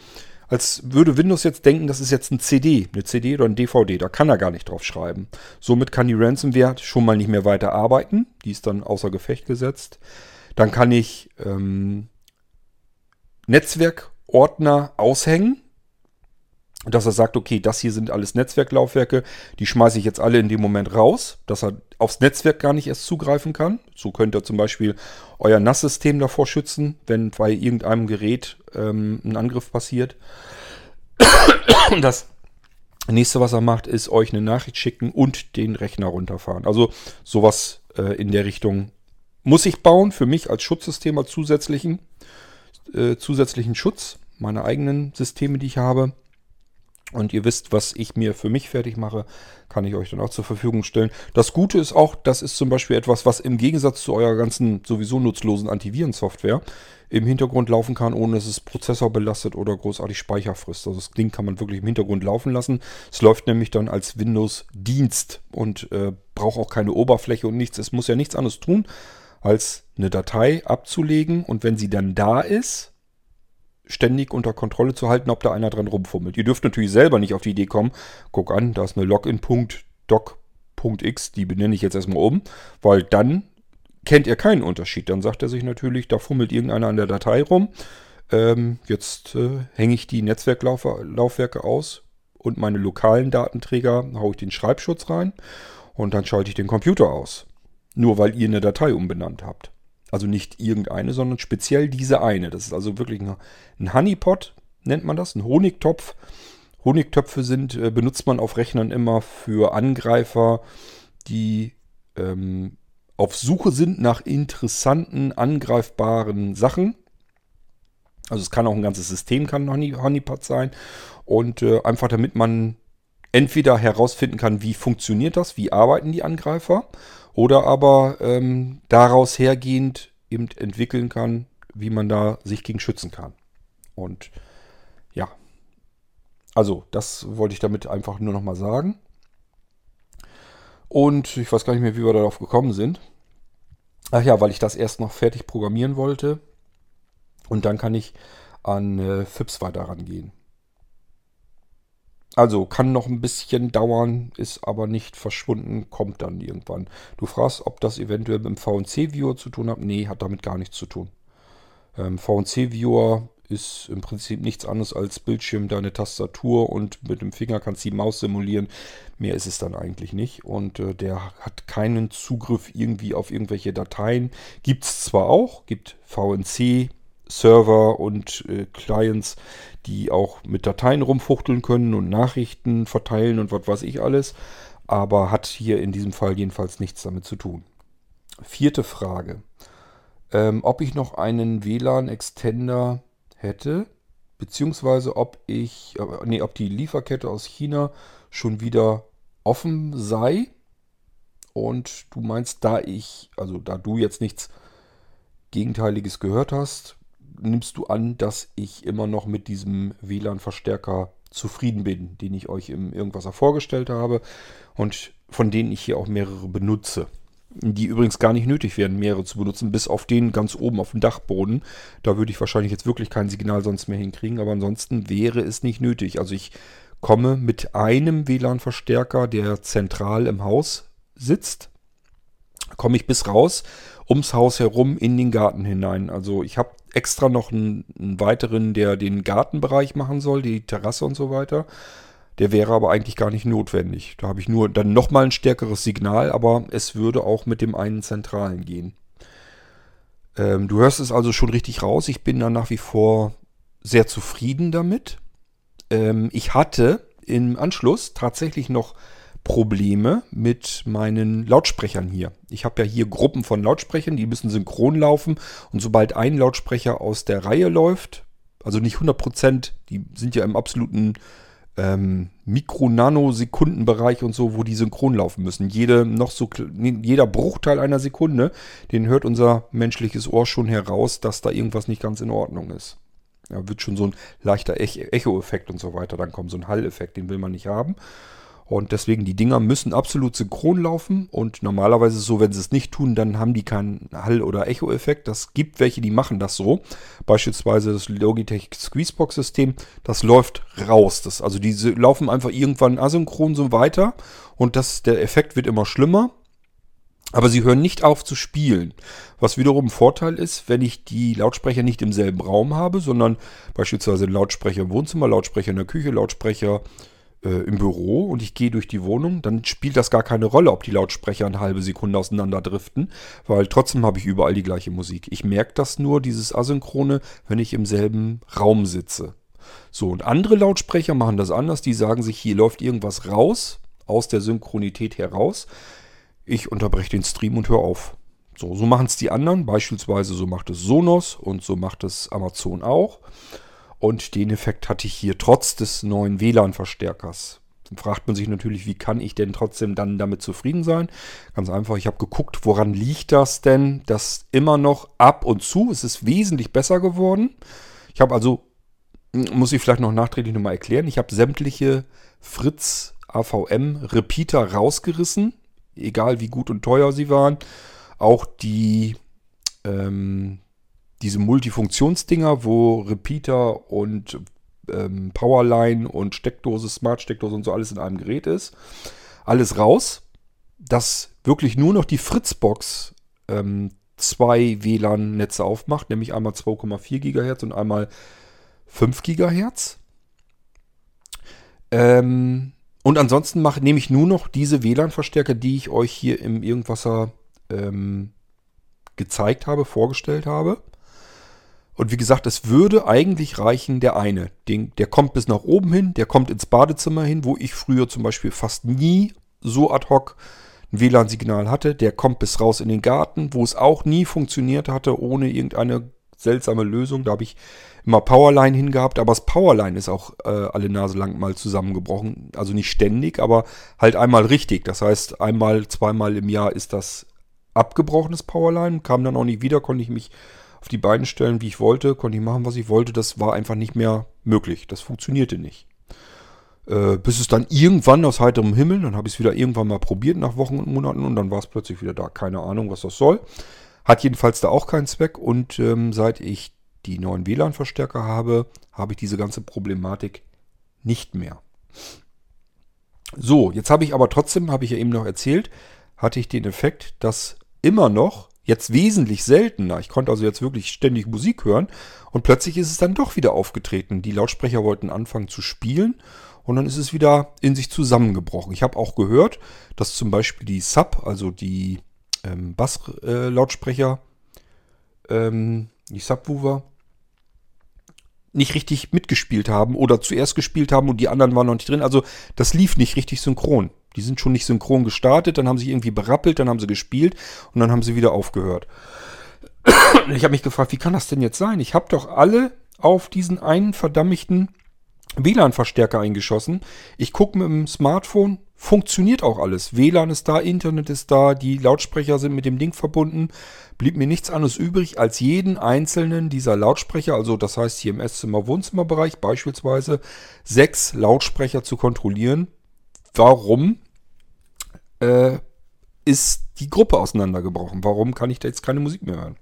als würde Windows jetzt denken, das ist jetzt ein CD, eine CD oder ein DVD, da kann er gar nicht drauf schreiben. Somit kann die Ransomware schon mal nicht mehr weiter arbeiten, die ist dann außer Gefecht gesetzt. Dann kann ich ähm, Netzwerkordner aushängen, dass er sagt, okay, das hier sind alles Netzwerklaufwerke, die schmeiße ich jetzt alle in dem Moment raus, dass er aufs Netzwerk gar nicht erst zugreifen kann. So könnt ihr zum Beispiel euer NAS-System davor schützen, wenn bei irgendeinem Gerät ähm, ein Angriff passiert. Und (coughs) das nächste, was er macht, ist euch eine Nachricht schicken und den Rechner runterfahren. Also sowas äh, in der Richtung muss ich bauen, für mich als Schutzsystem, als zusätzlichen, äh, zusätzlichen Schutz, meine eigenen Systeme, die ich habe. Und ihr wisst, was ich mir für mich fertig mache, kann ich euch dann auch zur Verfügung stellen. Das Gute ist auch, das ist zum Beispiel etwas, was im Gegensatz zu eurer ganzen sowieso nutzlosen Antivirensoftware im Hintergrund laufen kann, ohne dass es Prozessor belastet oder großartig Speicher frisst. Also das Ding kann man wirklich im Hintergrund laufen lassen. Es läuft nämlich dann als Windows-Dienst und äh, braucht auch keine Oberfläche und nichts. Es muss ja nichts anderes tun, als eine Datei abzulegen und wenn sie dann da ist, ständig unter Kontrolle zu halten, ob da einer dran rumfummelt. Ihr dürft natürlich selber nicht auf die Idee kommen, guck an, da ist eine Login.doc.x, die benenne ich jetzt erstmal um, weil dann kennt ihr keinen Unterschied. Dann sagt er sich natürlich, da fummelt irgendeiner an der Datei rum. Ähm, jetzt äh, hänge ich die Netzwerklaufwerke aus und meine lokalen Datenträger haue ich den Schreibschutz rein und dann schalte ich den Computer aus. Nur weil ihr eine Datei umbenannt habt. Also nicht irgendeine, sondern speziell diese eine. Das ist also wirklich ein Honeypot, nennt man das, ein Honigtopf. Honigtöpfe sind, äh, benutzt man auf Rechnern immer für Angreifer, die ähm, auf Suche sind nach interessanten, angreifbaren Sachen. Also es kann auch ein ganzes System, kann ein Honey, Honeypot sein. Und äh, einfach damit man entweder herausfinden kann, wie funktioniert das, wie arbeiten die Angreifer oder aber ähm, daraus hergehend eben entwickeln kann, wie man da sich gegen schützen kann. Und ja, also das wollte ich damit einfach nur nochmal sagen. Und ich weiß gar nicht mehr, wie wir darauf gekommen sind. Ach ja, weil ich das erst noch fertig programmieren wollte. Und dann kann ich an äh, FIPS weiter rangehen. Also kann noch ein bisschen dauern, ist aber nicht verschwunden, kommt dann irgendwann. Du fragst, ob das eventuell mit dem VNC-Viewer zu tun hat. Nee, hat damit gar nichts zu tun. Ähm, VNC-Viewer ist im Prinzip nichts anderes als Bildschirm, deine Tastatur und mit dem Finger kannst du die Maus simulieren. Mehr ist es dann eigentlich nicht. Und äh, der hat keinen Zugriff irgendwie auf irgendwelche Dateien. Gibt es zwar auch, gibt VNC, Server und äh, Clients, die auch mit Dateien rumfuchteln können und Nachrichten verteilen und was weiß ich alles, aber hat hier in diesem Fall jedenfalls nichts damit zu tun. Vierte Frage. Ähm, ob ich noch einen WLAN-Extender hätte, beziehungsweise ob ich, äh, nee, ob die Lieferkette aus China schon wieder offen sei. Und du meinst, da ich, also da du jetzt nichts Gegenteiliges gehört hast, nimmst du an, dass ich immer noch mit diesem WLAN-Verstärker zufrieden bin, den ich euch im Irgendwas vorgestellt habe und von denen ich hier auch mehrere benutze. Die übrigens gar nicht nötig wären, mehrere zu benutzen, bis auf den ganz oben auf dem Dachboden. Da würde ich wahrscheinlich jetzt wirklich kein Signal sonst mehr hinkriegen, aber ansonsten wäre es nicht nötig. Also ich komme mit einem WLAN-Verstärker, der zentral im Haus sitzt, komme ich bis raus ums Haus herum in den Garten hinein. Also ich habe extra noch einen, einen, weiteren, der den Gartenbereich machen soll, die Terrasse und so weiter. Der wäre aber eigentlich gar nicht notwendig. Da habe ich nur dann nochmal ein stärkeres Signal, aber es würde auch mit dem einen zentralen gehen. Ähm, du hörst es also schon richtig raus. Ich bin da nach wie vor sehr zufrieden damit. Ähm, ich hatte im Anschluss tatsächlich noch Probleme mit meinen Lautsprechern hier. Ich habe ja hier Gruppen von Lautsprechern, die müssen synchron laufen und sobald ein Lautsprecher aus der Reihe läuft, also nicht 100%, die sind ja im absoluten ähm, Mikro-Nanosekundenbereich und so, wo die synchron laufen müssen. Jede noch so jeder Bruchteil einer Sekunde, den hört unser menschliches Ohr schon heraus, dass da irgendwas nicht ganz in Ordnung ist. Da wird schon so ein leichter Echo-Effekt und so weiter dann kommen, so ein Hall-Effekt, den will man nicht haben. Und deswegen, die Dinger müssen absolut synchron laufen. Und normalerweise ist es so, wenn sie es nicht tun, dann haben die keinen Hall- oder Echo-Effekt. Das gibt welche, die machen das so. Beispielsweise das Logitech Squeezebox-System, das läuft raus. Das, also diese laufen einfach irgendwann asynchron so weiter. Und das, der Effekt wird immer schlimmer. Aber sie hören nicht auf zu spielen. Was wiederum ein Vorteil ist, wenn ich die Lautsprecher nicht im selben Raum habe, sondern beispielsweise Lautsprecher im Wohnzimmer, Lautsprecher in der Küche, Lautsprecher äh, im Büro und ich gehe durch die Wohnung, dann spielt das gar keine Rolle, ob die Lautsprecher eine halbe Sekunde auseinander driften, weil trotzdem habe ich überall die gleiche Musik. Ich merke das nur, dieses Asynchrone, wenn ich im selben Raum sitze. So, und andere Lautsprecher machen das anders, die sagen sich, hier läuft irgendwas raus, aus der Synchronität heraus. Ich unterbreche den Stream und höre auf. So, so machen es die anderen, beispielsweise so macht es Sonos und so macht es Amazon auch. Und den Effekt hatte ich hier trotz des neuen WLAN-Verstärkers. Fragt man sich natürlich, wie kann ich denn trotzdem dann damit zufrieden sein? Ganz einfach, ich habe geguckt, woran liegt das denn? Das immer noch ab und zu. Es ist wesentlich besser geworden. Ich habe also, muss ich vielleicht noch nachträglich nochmal erklären, ich habe sämtliche Fritz AVM Repeater rausgerissen, egal wie gut und teuer sie waren. Auch die ähm, diese Multifunktionsdinger, wo Repeater und ähm, Powerline und Steckdose, Smart-Steckdose und so alles in einem Gerät ist. Alles raus. Dass wirklich nur noch die Fritzbox ähm, zwei WLAN-Netze aufmacht, nämlich einmal 2,4 GHz und einmal 5 GHz. Ähm, und ansonsten mach, nehme ich nur noch diese WLAN-Verstärker, die ich euch hier im Irgendwasser ähm, gezeigt habe, vorgestellt habe. Und wie gesagt, es würde eigentlich reichen, der eine. Den, der kommt bis nach oben hin, der kommt ins Badezimmer hin, wo ich früher zum Beispiel fast nie so ad hoc ein WLAN-Signal hatte. Der kommt bis raus in den Garten, wo es auch nie funktioniert hatte, ohne irgendeine seltsame Lösung. Da habe ich immer Powerline hingehabt, aber das Powerline ist auch äh, alle Nase lang mal zusammengebrochen. Also nicht ständig, aber halt einmal richtig. Das heißt, einmal, zweimal im Jahr ist das abgebrochenes Powerline, kam dann auch nicht wieder, konnte ich mich auf die Beine stellen, wie ich wollte, konnte ich machen, was ich wollte. Das war einfach nicht mehr möglich. Das funktionierte nicht. Äh, bis es dann irgendwann aus heiterem Himmel, dann habe ich es wieder irgendwann mal probiert nach Wochen und Monaten und dann war es plötzlich wieder da. Keine Ahnung, was das soll. Hat jedenfalls da auch keinen Zweck und ähm, seit ich die neuen WLAN-Verstärker habe, habe ich diese ganze Problematik nicht mehr. So, jetzt habe ich aber trotzdem, habe ich ja eben noch erzählt, hatte ich den Effekt, dass immer noch Jetzt wesentlich seltener. Ich konnte also jetzt wirklich ständig Musik hören und plötzlich ist es dann doch wieder aufgetreten. Die Lautsprecher wollten anfangen zu spielen und dann ist es wieder in sich zusammengebrochen. Ich habe auch gehört, dass zum Beispiel die Sub, also die ähm, Basslautsprecher, äh, ähm, die Subwoofer, nicht richtig mitgespielt haben oder zuerst gespielt haben und die anderen waren noch nicht drin. Also das lief nicht richtig synchron. Die sind schon nicht synchron gestartet, dann haben sie irgendwie berappelt, dann haben sie gespielt und dann haben sie wieder aufgehört. (coughs) Ich habe mich gefragt, wie kann das denn jetzt sein? Ich habe doch alle auf diesen einen verdammten WLAN-Verstärker eingeschossen. Ich gucke mit dem Smartphone, funktioniert auch alles. WLAN ist da, Internet ist da, die Lautsprecher sind mit dem Ding verbunden. Blieb mir nichts anderes übrig, als jeden einzelnen dieser Lautsprecher, also das heißt hier im Esszimmer-Wohnzimmerbereich beispielsweise, sechs Lautsprecher zu kontrollieren. Warum äh, ist die Gruppe auseinandergebrochen? Warum kann ich da jetzt keine Musik mehr hören?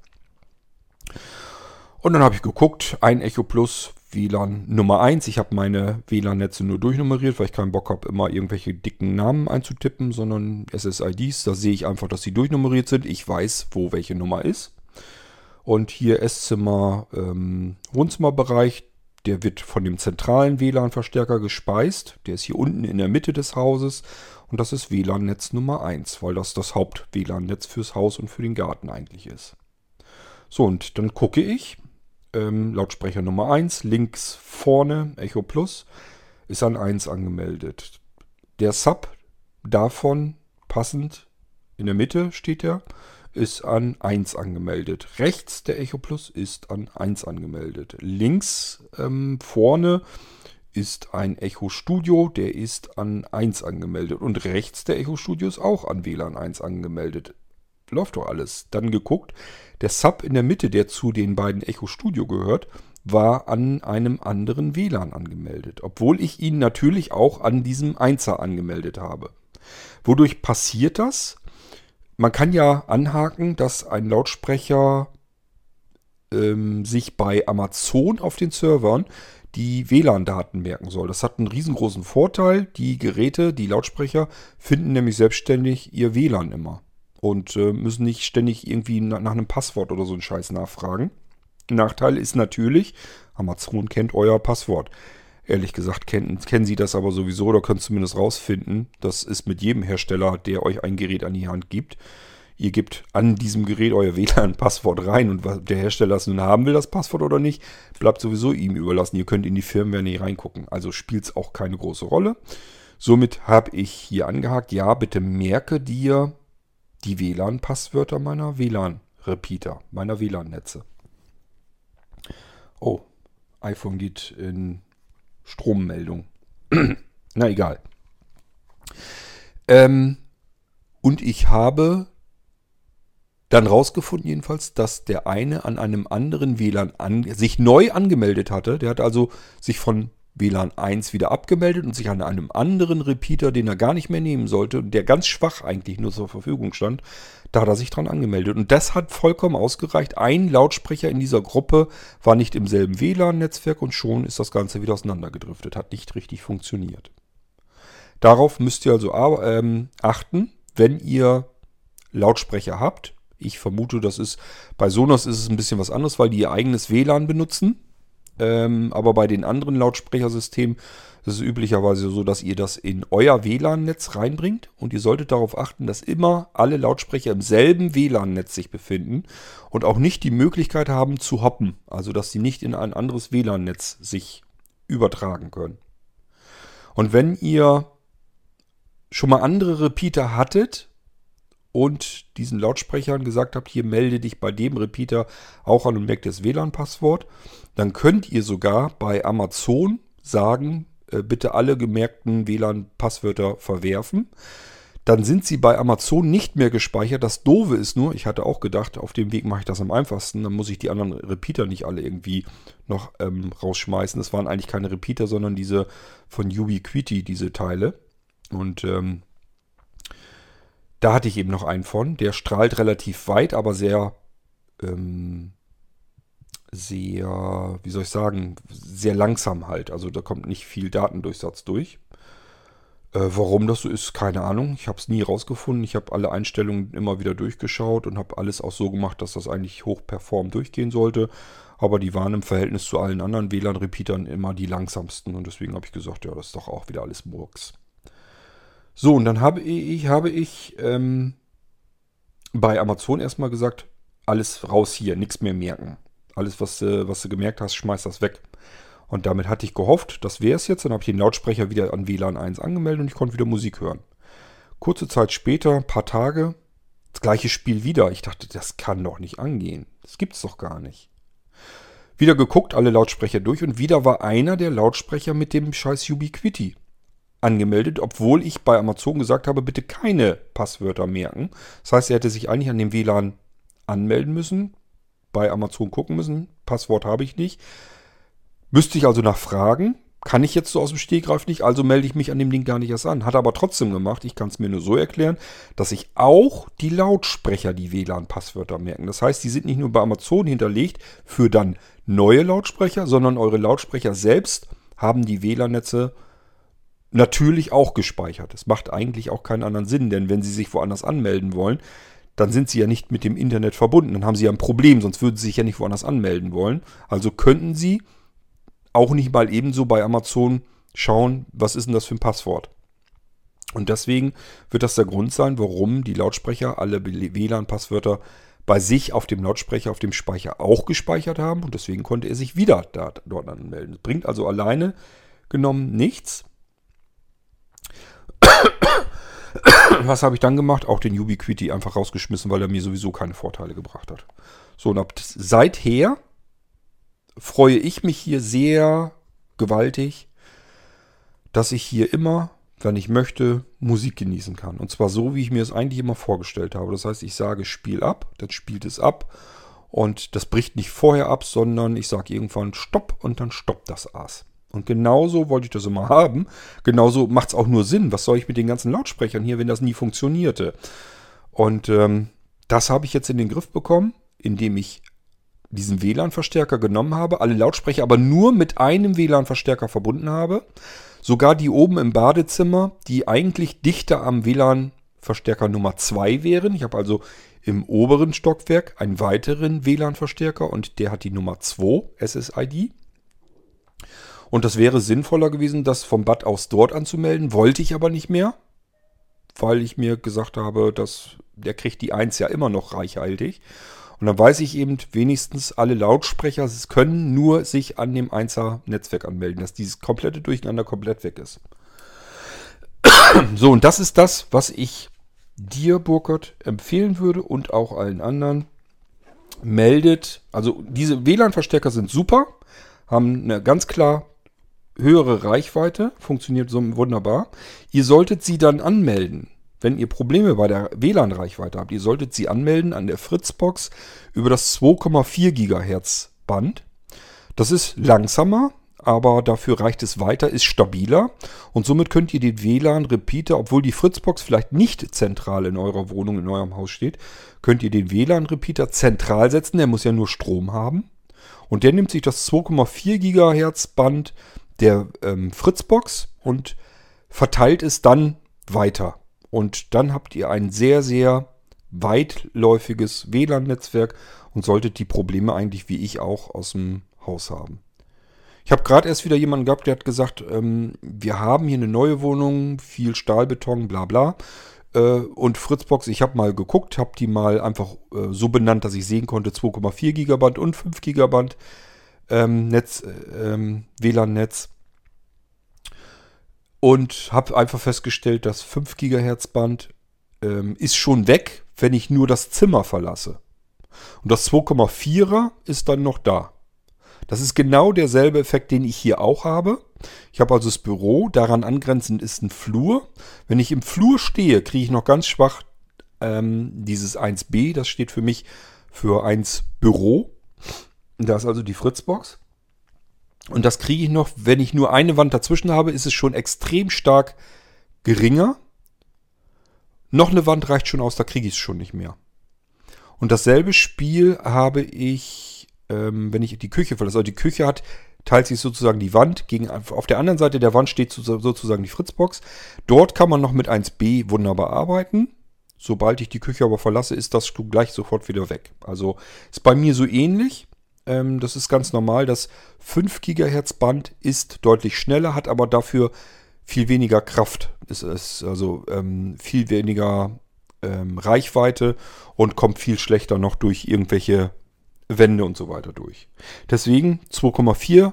Und dann habe ich geguckt, ein Echo Plus WLAN Nummer 1. Ich habe meine WLAN-Netze nur durchnummeriert, weil ich keinen Bock habe, immer irgendwelche dicken Namen einzutippen, sondern SSIDs. Da sehe ich einfach, dass sie durchnummeriert sind. Ich weiß, wo welche Nummer ist. Und hier Esszimmer, ähm, Wohnzimmerbereich, der wird von dem zentralen WLAN-Verstärker gespeist. Der ist hier unten in der Mitte des Hauses. Und das ist WLAN-Netz Nummer 1, weil das das Haupt-WLAN-Netz fürs Haus und für den Garten eigentlich ist. So, und dann gucke ich, ähm, Lautsprecher Nummer 1, links vorne, Echo Plus, ist an 1 angemeldet. Der Sub davon passend in der Mitte steht er, ist an 1 angemeldet. Rechts der Echo Plus ist an 1 angemeldet. Links ähm, vorne ist ein Echo Studio, der ist an 1 angemeldet. Und rechts der Echo Studio ist auch an WLAN 1 angemeldet. Läuft doch alles. Dann geguckt, der Sub in der Mitte, der zu den beiden Echo Studio gehört, war an einem anderen WLAN angemeldet, obwohl ich ihn natürlich auch an diesem 1er angemeldet habe. Wodurch passiert das? Man kann ja anhaken, dass ein Lautsprecher ähm, sich bei Amazon auf den Servern die WLAN-Daten merken soll. Das hat einen riesengroßen Vorteil. Die Geräte, die Lautsprecher, finden nämlich selbstständig ihr WLAN immer und äh, müssen nicht ständig irgendwie nach, nach einem Passwort oder so einen Scheiß nachfragen. Nachteil ist natürlich, Amazon kennt euer Passwort. Ehrlich gesagt kennen, kennen sie das aber sowieso oder können zumindest rausfinden. Das ist mit jedem Hersteller, der euch ein Gerät an die Hand gibt. Ihr gebt an diesem Gerät euer WLAN-Passwort rein und der Hersteller es nun haben will, das Passwort oder nicht, bleibt sowieso ihm überlassen. Ihr könnt in die Firmware nicht reingucken. Also spielt es auch keine große Rolle. Somit habe ich hier angehakt, ja, bitte merke dir die WLAN-Passwörter meiner WLAN-Repeater, meiner WLAN-Netze. Oh, iPhone geht in Strommeldung. (clears throat) Na egal. Ähm, und ich habe dann rausgefunden jedenfalls, dass der eine an einem anderen WLAN an, sich neu angemeldet hatte. Der hat also sich von WLAN 1 wieder abgemeldet und sich an einem anderen Repeater, den er gar nicht mehr nehmen sollte und der ganz schwach eigentlich nur zur Verfügung stand, da hat er sich dran angemeldet. Und das hat vollkommen ausgereicht. Ein Lautsprecher in dieser Gruppe war nicht im selben WLAN-Netzwerk und schon ist das Ganze wieder auseinandergedriftet. Hat nicht richtig funktioniert. Darauf müsst ihr also ähm, achten, wenn ihr Lautsprecher habt. Ich vermute, das ist bei Sonos ist es ein bisschen was anderes, weil die ihr eigenes WLAN benutzen. Ähm, aber bei den anderen Lautsprechersystemen ist es üblicherweise so, dass ihr das in euer WLAN-Netz reinbringt und ihr solltet darauf achten, dass immer alle Lautsprecher im selben WLAN-Netz sich befinden und auch nicht die Möglichkeit haben zu hoppen, also dass sie nicht in ein anderes WLAN-Netz sich übertragen können. Und wenn ihr schon mal andere Repeater hattet und diesen Lautsprechern gesagt habt, hier melde dich bei dem Repeater auch an und merkt das WLAN-Passwort, dann könnt ihr sogar bei Amazon sagen, äh, bitte alle gemerkten WLAN-Passwörter verwerfen. Dann sind sie bei Amazon nicht mehr gespeichert. Das Doofe ist nur, ich hatte auch gedacht, auf dem Weg mache ich das am einfachsten. Dann muss ich die anderen Repeater nicht alle irgendwie noch ähm, rausschmeißen. Das waren eigentlich keine Repeater, sondern diese von Ubiquiti, diese Teile. Und ähm, da hatte ich eben noch einen von. Der strahlt relativ weit, aber sehr ähm, sehr, wie soll ich sagen, sehr langsam halt. Also da kommt nicht viel Datendurchsatz durch. Äh, warum das so ist, keine Ahnung. Ich habe es nie rausgefunden. Ich habe alle Einstellungen immer wieder durchgeschaut und habe alles auch so gemacht, dass das eigentlich hochperform durchgehen sollte. Aber die waren im Verhältnis zu allen anderen WLAN-Repeatern immer die langsamsten. Und deswegen habe ich gesagt, ja, das ist doch auch wieder alles Murks. So, und dann habe ich, habe ich ähm, bei Amazon erstmal gesagt, alles raus hier, nichts mehr merken. Alles, was, äh, was du gemerkt hast, schmeiß das weg. Und damit hatte ich gehofft, das wäre es jetzt. Dann habe ich den Lautsprecher wieder an WLAN 1 angemeldet und ich konnte wieder Musik hören. Kurze Zeit später, ein paar Tage, das gleiche Spiel wieder. Ich dachte, das kann doch nicht angehen. Das gibt's doch gar nicht. Wieder geguckt, alle Lautsprecher durch und wieder war einer der Lautsprecher mit dem scheiß Ubiquiti angemeldet, obwohl ich bei Amazon gesagt habe, bitte keine Passwörter merken. Das heißt, er hätte sich eigentlich an dem WLAN anmelden müssen, bei Amazon gucken müssen, Passwort habe ich nicht. Müsste ich also nachfragen, kann ich jetzt so aus dem Stegreif nicht, also melde ich mich an dem Ding gar nicht erst an. Hat aber trotzdem gemacht. Ich kann es mir nur so erklären, dass sich auch die Lautsprecher die WLAN-Passwörter merken. Das heißt, die sind nicht nur bei Amazon hinterlegt für dann neue Lautsprecher, sondern eure Lautsprecher selbst haben die WLAN-Netze natürlich auch gespeichert. Es macht eigentlich auch keinen anderen Sinn, denn wenn sie sich woanders anmelden wollen, dann sind sie ja nicht mit dem Internet verbunden. Dann haben sie ja ein Problem, sonst würden sie sich ja nicht woanders anmelden wollen. Also könnten sie auch nicht mal ebenso bei Amazon schauen, was ist denn das für ein Passwort. Und deswegen wird das der Grund sein, warum die Lautsprecher alle WLAN-Passwörter bei sich auf dem Lautsprecher, auf dem Speicher auch gespeichert haben. Und deswegen konnte er sich wieder da, dort anmelden. Das bringt also alleine genommen nichts. (coughs) Was habe ich dann gemacht? Auch den Ubiquiti einfach rausgeschmissen, weil er mir sowieso keine Vorteile gebracht hat. So, und ab seither freue ich mich hier sehr gewaltig, dass ich hier immer, wenn ich möchte, Musik genießen kann. Und zwar so, wie ich mir es eigentlich immer vorgestellt habe. Das heißt, ich sage Spiel ab, dann spielt es ab. Und das bricht nicht vorher ab, sondern ich sage irgendwann Stopp und dann stoppt das Aas. Und genauso wollte ich das immer (laughs) haben. Genauso macht es auch nur Sinn. Was soll ich mit den ganzen Lautsprechern hier, wenn das nie funktionierte? Und ähm, das habe ich jetzt in den Griff bekommen, indem ich diesen WLAN-Verstärker genommen habe, alle Lautsprecher aber nur mit einem WLAN-Verstärker verbunden habe. Sogar die oben im Badezimmer, die eigentlich dichter am WLAN-Verstärker Nummer 2 wären. Ich habe also im oberen Stockwerk einen weiteren WLAN-Verstärker und der hat die Nummer 2 SSID. Und das wäre sinnvoller gewesen, das vom Bad aus dort anzumelden. Wollte ich aber nicht mehr, weil ich mir gesagt habe, dass der kriegt die 1 ja immer noch reichhaltig. Und dann weiß ich eben wenigstens, alle Lautsprecher können nur sich an dem 1er Netzwerk anmelden, dass dieses komplette Durcheinander komplett weg ist. So, und das ist das, was ich dir, Burkhardt, empfehlen würde und auch allen anderen. Meldet, also diese WLAN-Verstärker sind super, haben eine ganz klar höhere Reichweite, funktioniert so wunderbar. Ihr solltet sie dann anmelden wenn ihr Probleme bei der WLAN-Reichweite habt, ihr solltet sie anmelden an der Fritzbox über das 2,4 GHz Band. Das ist langsamer, aber dafür reicht es weiter, ist stabiler und somit könnt ihr den WLAN-Repeater, obwohl die Fritzbox vielleicht nicht zentral in eurer Wohnung, in eurem Haus steht, könnt ihr den WLAN-Repeater zentral setzen, der muss ja nur Strom haben. Und der nimmt sich das 2,4 GHz Band der ähm, Fritzbox und verteilt es dann weiter. Und dann habt ihr ein sehr, sehr weitläufiges WLAN-Netzwerk und solltet die Probleme eigentlich wie ich auch aus dem Haus haben. Ich habe gerade erst wieder jemanden gehabt, der hat gesagt, ähm, wir haben hier eine neue Wohnung, viel Stahlbeton, bla bla. Äh, und Fritzbox, ich habe mal geguckt, habe die mal einfach äh, so benannt, dass ich sehen konnte, 2,4 Gigaband und 5 Gigaband ähm, Netz, äh, ähm, WLAN-Netz und habe einfach festgestellt, das 5 GHz Band ähm, ist schon weg, wenn ich nur das Zimmer verlasse. Und das 2,4er ist dann noch da. Das ist genau derselbe Effekt, den ich hier auch habe. Ich habe also das Büro, daran angrenzend ist ein Flur. Wenn ich im Flur stehe, kriege ich noch ganz schwach ähm, dieses 1b, das steht für mich für 1 Büro. Da ist also die Fritzbox. Und das kriege ich noch, wenn ich nur eine Wand dazwischen habe, ist es schon extrem stark geringer. Noch eine Wand reicht schon aus, da kriege ich es schon nicht mehr. Und dasselbe Spiel habe ich, ähm, wenn ich die Küche verlasse. Also die Küche hat, teilt sich sozusagen die Wand. Gegen, auf der anderen Seite der Wand steht sozusagen die Fritzbox. Dort kann man noch mit 1b wunderbar arbeiten. Sobald ich die Küche aber verlasse, ist das gleich sofort wieder weg. Also ist bei mir so ähnlich. Ähm, das ist ganz normal. Das 5 GHz Band ist deutlich schneller, hat aber dafür viel weniger Kraft. Es ist also ähm, viel weniger ähm, Reichweite und kommt viel schlechter noch durch irgendwelche Wände und so weiter durch. Deswegen 2,4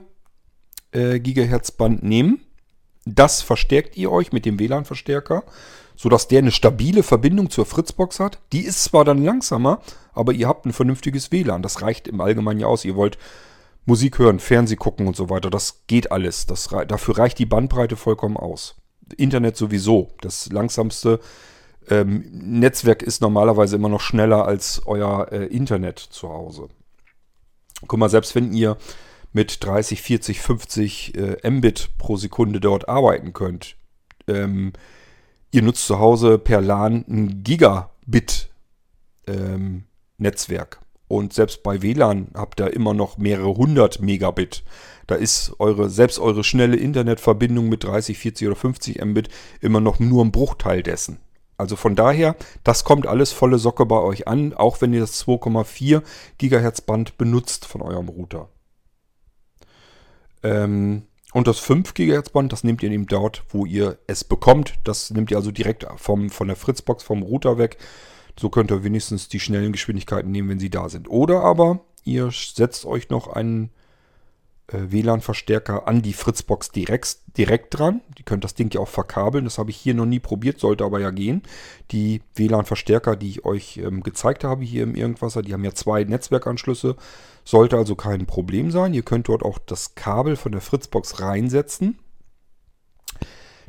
äh, Gigahertz Band nehmen. Das verstärkt ihr euch mit dem WLAN-Verstärker, sodass der eine stabile Verbindung zur Fritzbox hat. Die ist zwar dann langsamer, aber ihr habt ein vernünftiges WLAN. Das reicht im Allgemeinen ja aus. Ihr wollt Musik hören, Fernseh gucken und so weiter. Das geht alles. Das, dafür reicht die Bandbreite vollkommen aus. Internet sowieso. Das langsamste ähm, Netzwerk ist normalerweise immer noch schneller als euer äh, Internet zu Hause. Guck mal, selbst wenn ihr mit 30, 40, 50 äh, Mbit pro Sekunde dort arbeiten könnt, ähm, ihr nutzt zu Hause per LAN ein Gigabit ähm. Und selbst bei WLAN habt ihr immer noch mehrere hundert Megabit. Da ist eure, selbst eure schnelle Internetverbindung mit 30, 40 oder 50 Mbit immer noch nur ein Bruchteil dessen. Also von daher, das kommt alles volle Socke bei euch an, auch wenn ihr das 2,4 Gigahertz Band benutzt von eurem Router. Ähm, und das 5 GHz Band, das nehmt ihr eben dort, wo ihr es bekommt. Das nehmt ihr also direkt vom, von der Fritzbox vom Router weg. So könnt ihr wenigstens die schnellen Geschwindigkeiten nehmen, wenn sie da sind. Oder aber ihr setzt euch noch einen äh, WLAN-Verstärker an die Fritzbox direkt, direkt dran. Die könnt das Ding ja auch verkabeln. Das habe ich hier noch nie probiert, sollte aber ja gehen. Die WLAN-Verstärker, die ich euch ähm, gezeigt habe hier im Irgendwasser, die haben ja zwei Netzwerkanschlüsse. Sollte also kein Problem sein. Ihr könnt dort auch das Kabel von der Fritzbox reinsetzen.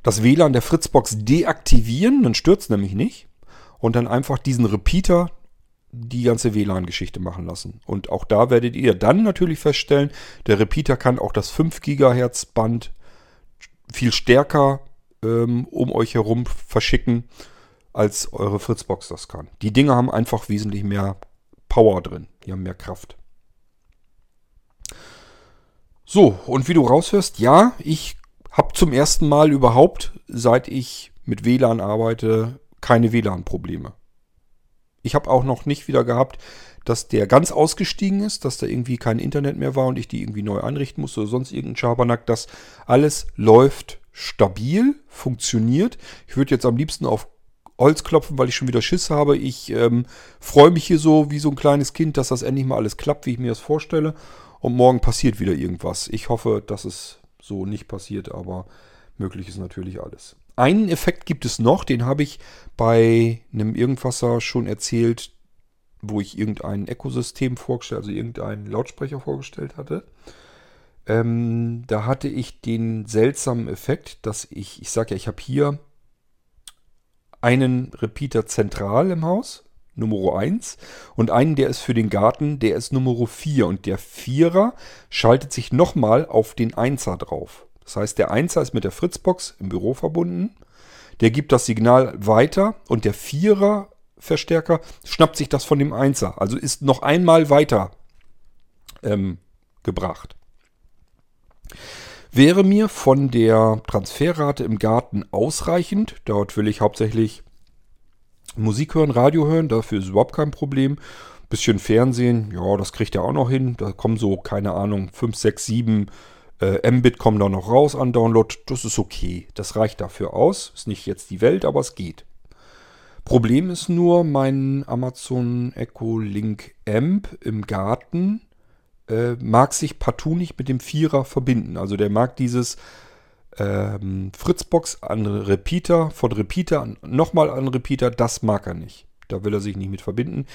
Das WLAN der Fritzbox deaktivieren, dann es nämlich nicht und dann einfach diesen Repeater die ganze WLAN-Geschichte machen lassen. Und auch da werdet ihr dann natürlich feststellen, der Repeater kann auch das 5 GHz Band viel stärker ähm, um euch herum verschicken, als eure Fritzbox das kann. Die Dinge haben einfach wesentlich mehr Power drin. Die haben mehr Kraft. So, und wie du raushörst, ja, ich habe zum ersten Mal überhaupt, seit ich mit WLAN arbeite, keine WLAN-Probleme. Ich habe auch noch nicht wieder gehabt, dass der ganz ausgestiegen ist, dass da irgendwie kein Internet mehr war und ich die irgendwie neu einrichten musste oder sonst irgendein Schabernack. Das alles läuft stabil, funktioniert. Ich würde jetzt am liebsten auf Holz klopfen, weil ich schon wieder Schiss habe. Ich ähm, freue mich hier so wie so ein kleines Kind, dass das endlich mal alles klappt, wie ich mir das vorstelle. Und morgen passiert wieder irgendwas. Ich hoffe, dass es so nicht passiert, aber möglich ist natürlich alles. Einen Effekt gibt es noch, den habe ich bei einem Irgendwasser schon erzählt, wo ich irgendein Ökosystem vorgestellt, also irgendeinen Lautsprecher vorgestellt hatte. Ähm, da hatte ich den seltsamen Effekt, dass ich, ich sage ja, ich habe hier einen Repeater zentral im Haus, Nummer 1, und einen, der ist für den Garten, der ist Nummer 4. Und der Vierer schaltet sich nochmal auf den 1er drauf. Das heißt, der 1er ist mit der Fritzbox im Büro verbunden. Der gibt das Signal weiter und der 4er Verstärker schnappt sich das von dem 1er. Also ist noch einmal weiter ähm, gebracht. Wäre mir von der Transferrate im Garten ausreichend, dort will ich hauptsächlich Musik hören, Radio hören, dafür ist überhaupt kein Problem. Bisschen Fernsehen, ja, das kriegt er auch noch hin. Da kommen so, keine Ahnung, 5, 6, 7 äh, Mbit kommen da noch raus an Download. Das ist okay. Das reicht dafür aus. Ist nicht jetzt die Welt, aber es geht. Problem ist nur, mein Amazon Echo Link Amp im Garten äh, mag sich partout nicht mit dem Vierer verbinden. Also der mag dieses ähm, Fritzbox an Repeater, von Repeater nochmal an Repeater, das mag er nicht. Da will er sich nicht mit verbinden.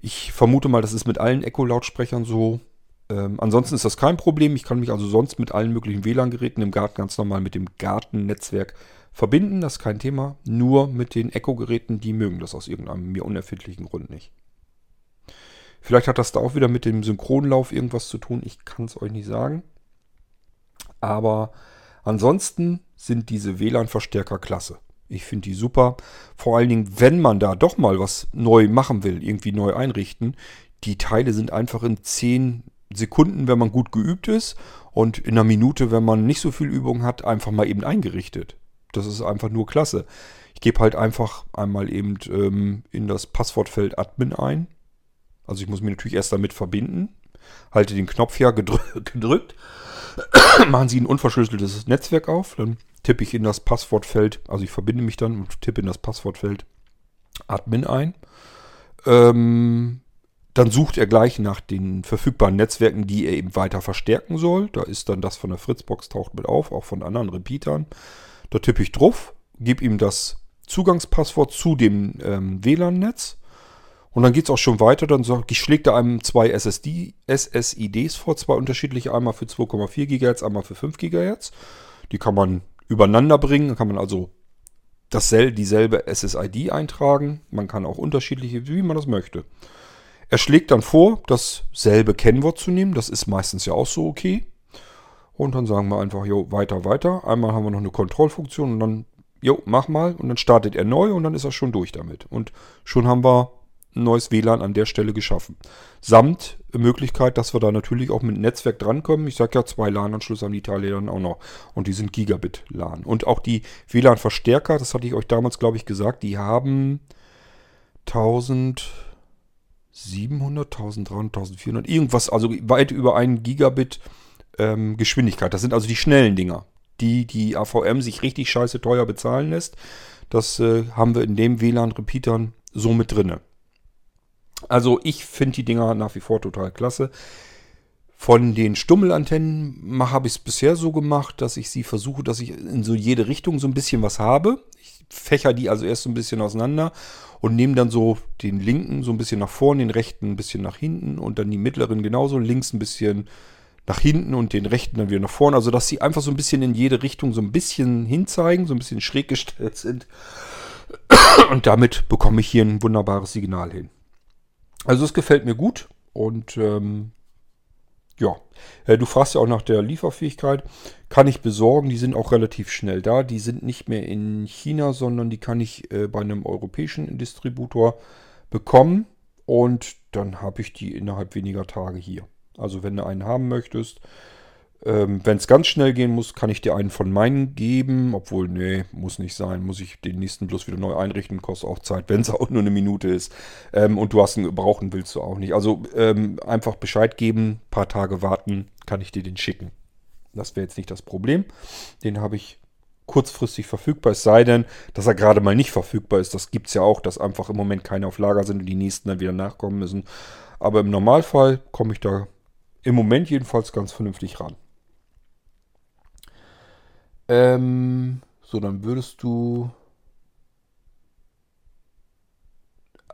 Ich vermute mal, das ist mit allen Echo-Lautsprechern so. Ähm, ansonsten ist das kein Problem. Ich kann mich also sonst mit allen möglichen WLAN-Geräten im Garten ganz normal mit dem Gartennetzwerk verbinden. Das ist kein Thema. Nur mit den Echo-Geräten, die mögen das aus irgendeinem mir unerfindlichen Grund nicht. Vielleicht hat das da auch wieder mit dem Synchronlauf irgendwas zu tun. Ich kann es euch nicht sagen. Aber ansonsten sind diese WLAN-Verstärker klasse. Ich finde die super. Vor allen Dingen, wenn man da doch mal was neu machen will, irgendwie neu einrichten. Die Teile sind einfach in 10 Sekunden, wenn man gut geübt ist und in einer Minute, wenn man nicht so viel Übung hat, einfach mal eben eingerichtet. Das ist einfach nur klasse. Ich gebe halt einfach einmal eben ähm, in das Passwortfeld Admin ein. Also ich muss mich natürlich erst damit verbinden. Halte den Knopf ja gedrü (laughs) gedrückt. (coughs) Machen Sie ein unverschlüsseltes Netzwerk auf. Dann tippe ich in das Passwortfeld, also ich verbinde mich dann und tippe in das Passwortfeld Admin ein. Ähm, dann sucht er gleich nach den verfügbaren Netzwerken, die er eben weiter verstärken soll. Da ist dann das von der Fritzbox taucht mit auf, auch von anderen Repeatern. Da tippe ich drauf, gebe ihm das Zugangspasswort zu dem ähm, WLAN-Netz. Und dann geht es auch schon weiter. Dann schlägt er einem zwei SSD, SSIDs vor, zwei unterschiedliche, einmal für 2,4 GHz, einmal für 5 GHz. Die kann man übereinander bringen. Da kann man also dasselbe, dieselbe SSID eintragen. Man kann auch unterschiedliche, wie man das möchte. Er schlägt dann vor, dasselbe Kennwort zu nehmen. Das ist meistens ja auch so okay. Und dann sagen wir einfach, jo, weiter, weiter. Einmal haben wir noch eine Kontrollfunktion und dann, jo, mach mal. Und dann startet er neu und dann ist er schon durch damit. Und schon haben wir ein neues WLAN an der Stelle geschaffen. Samt Möglichkeit, dass wir da natürlich auch mit Netzwerk drankommen. Ich sage ja, zwei LAN-Anschlüsse haben die Teile dann auch noch. Und die sind Gigabit-LAN. Und auch die WLAN-Verstärker, das hatte ich euch damals, glaube ich, gesagt, die haben 1000 700, 1300, 1400, irgendwas, also weit über einen Gigabit ähm, Geschwindigkeit. Das sind also die schnellen Dinger, die die AVM sich richtig scheiße teuer bezahlen lässt. Das äh, haben wir in dem WLAN-Repeatern so mit drinne. Also ich finde die Dinger nach wie vor total klasse. Von den Stummelantennen habe ich es bisher so gemacht, dass ich sie versuche, dass ich in so jede Richtung so ein bisschen was habe. Ich fächer die also erst so ein bisschen auseinander und nehme dann so den linken so ein bisschen nach vorne, den rechten ein bisschen nach hinten und dann die mittleren genauso, links ein bisschen nach hinten und den rechten dann wieder nach vorne. Also dass sie einfach so ein bisschen in jede Richtung so ein bisschen hinzeigen, so ein bisschen schräg gestellt sind. Und damit bekomme ich hier ein wunderbares Signal hin. Also es gefällt mir gut und ähm, ja, äh, du fragst ja auch nach der Lieferfähigkeit. Kann ich besorgen, die sind auch relativ schnell da. Die sind nicht mehr in China, sondern die kann ich äh, bei einem europäischen Distributor bekommen. Und dann habe ich die innerhalb weniger Tage hier. Also wenn du einen haben möchtest, ähm, Wenn es ganz schnell gehen muss, kann ich dir einen von meinen geben. Obwohl, nee, muss nicht sein. Muss ich den nächsten bloß wieder neu einrichten. Kostet auch Zeit, (laughs) wenn es auch nur eine Minute ist. Ähm, und du hast einen brauchen willst du auch nicht. Also ähm, einfach Bescheid geben, paar Tage warten, kann ich dir den schicken. Das wäre jetzt nicht das Problem. Den habe ich kurzfristig verfügbar. Es sei denn, dass er gerade mal nicht verfügbar ist. Das gibt es ja auch, dass einfach im Moment keine auf Lager sind und die nächsten dann wieder nachkommen müssen. Aber im Normalfall komme ich da im Moment jedenfalls ganz vernünftig ran. Ähm, so, dann würdest du,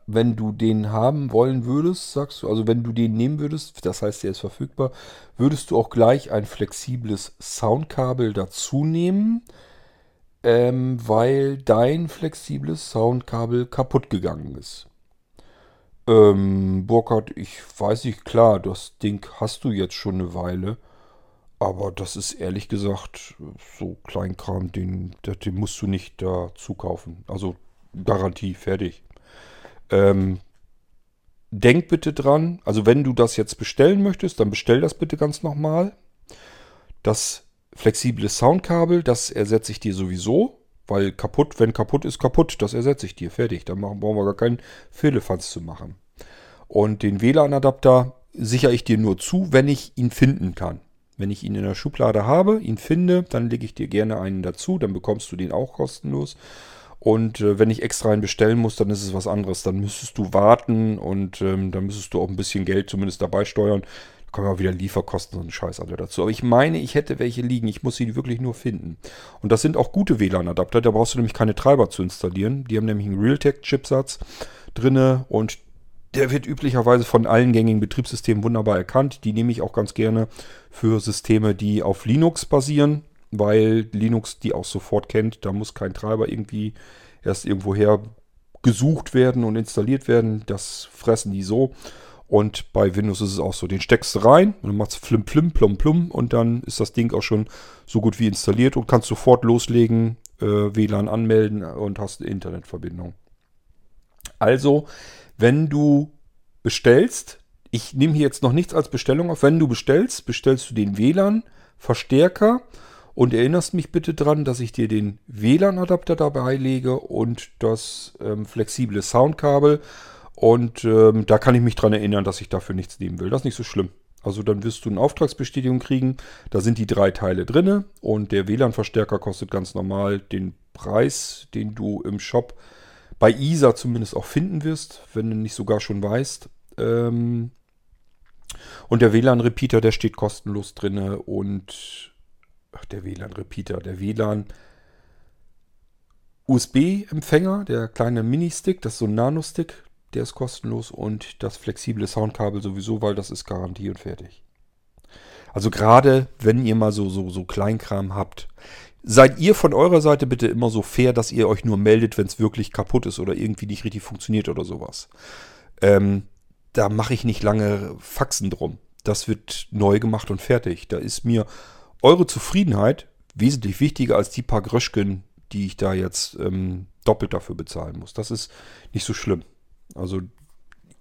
wenn du den haben wollen würdest, sagst du, also wenn du den nehmen würdest, das heißt, der ist verfügbar, würdest du auch gleich ein flexibles Soundkabel dazu nehmen, ähm, weil dein flexibles Soundkabel kaputt gegangen ist. Ähm, Burkhard, ich weiß nicht, klar, das Ding hast du jetzt schon eine Weile. Aber das ist ehrlich gesagt so Kleinkram, den, den musst du nicht dazu kaufen. Also Garantie, fertig. Ähm, denk bitte dran, also wenn du das jetzt bestellen möchtest, dann bestell das bitte ganz nochmal. Das flexible Soundkabel, das ersetze ich dir sowieso, weil kaputt, wenn kaputt ist, kaputt, das ersetze ich dir, fertig. Dann machen, brauchen wir gar keinen Fehlefanz zu machen. Und den WLAN-Adapter sichere ich dir nur zu, wenn ich ihn finden kann. Wenn ich ihn in der Schublade habe, ihn finde, dann lege ich dir gerne einen dazu, dann bekommst du den auch kostenlos. Und äh, wenn ich extra einen bestellen muss, dann ist es was anderes. Dann müsstest du warten und ähm, dann müsstest du auch ein bisschen Geld zumindest dabei steuern. Da kommen auch wieder Lieferkosten und Scheiß alle dazu. Aber ich meine, ich hätte welche liegen. Ich muss sie wirklich nur finden. Und das sind auch gute WLAN-Adapter. Da brauchst du nämlich keine Treiber zu installieren. Die haben nämlich einen Realtek-Chipsatz drinne und der wird üblicherweise von allen gängigen Betriebssystemen wunderbar erkannt. Die nehme ich auch ganz gerne für Systeme, die auf Linux basieren, weil Linux die auch sofort kennt. Da muss kein Treiber irgendwie erst irgendwoher gesucht werden und installiert werden. Das fressen die so. Und bei Windows ist es auch so. Den steckst du rein und dann machst flim flim plum plum und dann ist das Ding auch schon so gut wie installiert und kannst sofort loslegen, äh, WLAN anmelden und hast eine Internetverbindung. Also wenn du bestellst, ich nehme hier jetzt noch nichts als Bestellung auf, wenn du bestellst, bestellst du den WLAN-Verstärker und erinnerst mich bitte dran, dass ich dir den WLAN-Adapter dabei lege und das ähm, flexible Soundkabel. Und ähm, da kann ich mich dran erinnern, dass ich dafür nichts nehmen will. Das ist nicht so schlimm. Also dann wirst du eine Auftragsbestätigung kriegen. Da sind die drei Teile drin und der WLAN-Verstärker kostet ganz normal den Preis, den du im Shop bei ISA zumindest auch finden wirst, wenn du nicht sogar schon weißt. Ähm, und der WLAN-Repeater, der steht kostenlos drin. Und ach, der WLAN-Repeater, der WLAN USB-Empfänger, der kleine Mini-Stick, das ist so ein Nano-Stick, der ist kostenlos und das flexible Soundkabel sowieso, weil das ist Garantie und fertig. Also gerade wenn ihr mal so, so, so Kleinkram habt, seid ihr von eurer Seite bitte immer so fair, dass ihr euch nur meldet, wenn es wirklich kaputt ist oder irgendwie nicht richtig funktioniert oder sowas. Ähm, da mache ich nicht lange Faxen drum. Das wird neu gemacht und fertig. Da ist mir eure Zufriedenheit wesentlich wichtiger als die paar Gröschken, die ich da jetzt ähm, doppelt dafür bezahlen muss. Das ist nicht so schlimm. Also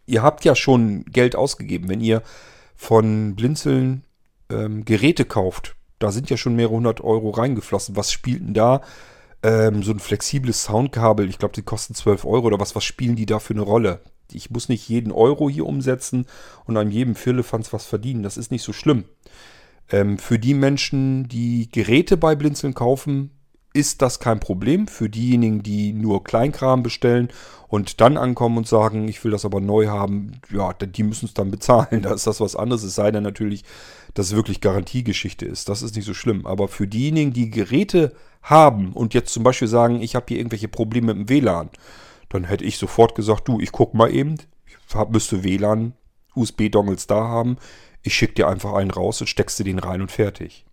ihr habt ja schon Geld ausgegeben, wenn ihr von Blinzeln ähm, Geräte kauft. Da sind ja schon mehrere hundert Euro reingeflossen. Was spielt denn da? Ähm, so ein flexibles Soundkabel, ich glaube, die kosten 12 Euro oder was. Was spielen die da für eine Rolle? Ich muss nicht jeden Euro hier umsetzen und an jedem Firlefanz was verdienen. Das ist nicht so schlimm. Ähm, für die Menschen, die Geräte bei Blinzeln kaufen, ist das kein Problem. Für diejenigen, die nur Kleinkram bestellen und dann ankommen und sagen, ich will das aber neu haben, ja, die müssen es dann bezahlen. (laughs) Da ist das was anderes. Es sei denn natürlich, dass es wirklich Garantiegeschichte ist. Das ist nicht so schlimm. Aber für diejenigen, die Geräte haben und jetzt zum Beispiel sagen, ich habe hier irgendwelche Probleme mit dem WLAN, dann hätte ich sofort gesagt, du, ich guck mal eben, ich müsste WLAN, USB-Dongles da haben. Ich schicke dir einfach einen raus und steckst du den rein und fertig.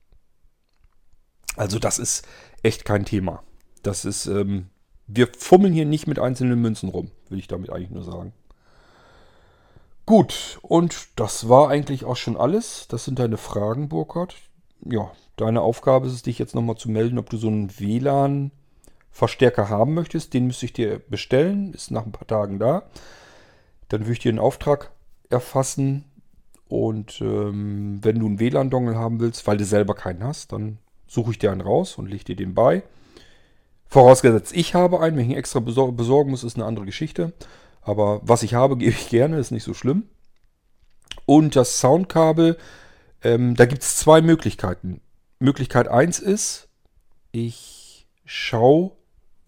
Also das ist echt kein Thema. Das ist, ähm, wir fummeln hier nicht mit einzelnen Münzen rum, will ich damit eigentlich nur sagen. Gut, und das war eigentlich auch schon alles. Das sind deine Fragen, Burkhard. Ja, deine Aufgabe ist es, dich jetzt nochmal zu melden, ob du so einen WLAN-Verstärker haben möchtest. Den müsste ich dir bestellen, ist nach ein paar Tagen da. Dann würde ich dir einen Auftrag erfassen. Und ähm, wenn du einen WLAN-Dongle haben willst, weil du selber keinen hast, dann suche ich dir einen raus und lege dir den bei. Vorausgesetzt, ich habe einen. Wenn ich ihn extra besorgen muss, ist eine andere Geschichte. Aber was ich habe, (laughs) gebe ich gerne, ist nicht so schlimm. Und das Soundkabel, ähm, da gibt es zwei Möglichkeiten. Möglichkeit 1 ist, ich schaue,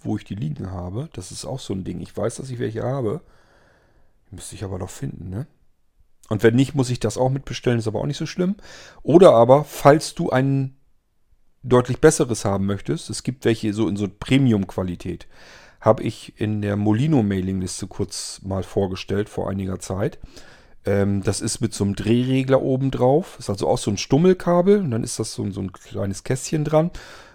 wo ich die liegen habe. Das ist auch so ein Ding. Ich weiß, dass ich welche habe. Müsste ich aber noch finden, ne? Und wenn nicht, muss ich das auch mitbestellen, ist aber auch nicht so schlimm. Oder aber, falls du einen deutlich besseres haben möchtest, es gibt welche so in so Premium-Qualität, habe ich in der Molino-Mailingliste kurz mal vorgestellt vor einiger Zeit. Ähm, das ist mit so einem Drehregler oben drauf. Ist also auch so ein Stummelkabel und dann ist das so, so ein kleines Kästchen dran.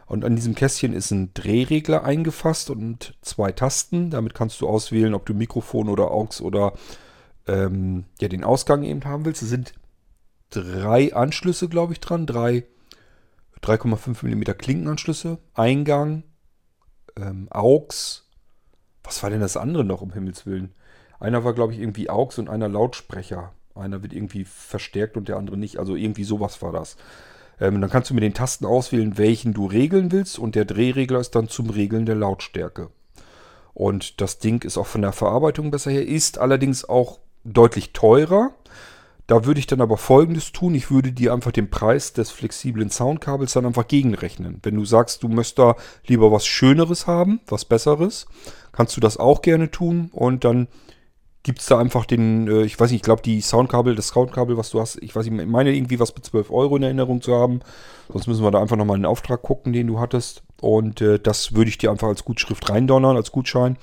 Und an diesem Kästchen ist ein Drehregler eingefasst und zwei Tasten. Damit kannst du auswählen, ob du Mikrofon oder AUX oder ähm, ja, den Ausgang eben haben willst. Es sind drei Anschlüsse, glaube ich, dran. Drei 3,5 mm Klinkenanschlüsse, Eingang, ähm, AUX. Was war denn das andere noch, um Himmels Willen? Einer war, glaube ich, irgendwie AUX und einer Lautsprecher. Einer wird irgendwie verstärkt und der andere nicht. Also irgendwie sowas war das. Ähm, dann kannst du mit den Tasten auswählen, welchen du regeln willst. Und der Drehregler ist dann zum Regeln der Lautstärke. Und das Ding ist auch von der Verarbeitung besser her, ist allerdings auch deutlich teurer. Da würde ich dann aber folgendes tun. Ich würde dir einfach den Preis des flexiblen Soundkabels dann einfach gegenrechnen. Wenn du sagst, du möchtest da lieber was Schöneres haben, was Besseres, kannst du das auch gerne tun. Und dann gibt es da einfach den, äh, ich weiß nicht, ich glaube die Soundkabel, das Soundkabel, was du hast, ich weiß nicht, ich meine irgendwie was mit 12 Euro in Erinnerung zu haben. Sonst müssen wir da einfach nochmal einen Auftrag gucken, den du hattest. Und äh, das würde ich dir einfach als Gutschrift reindonnern, als Gutschein.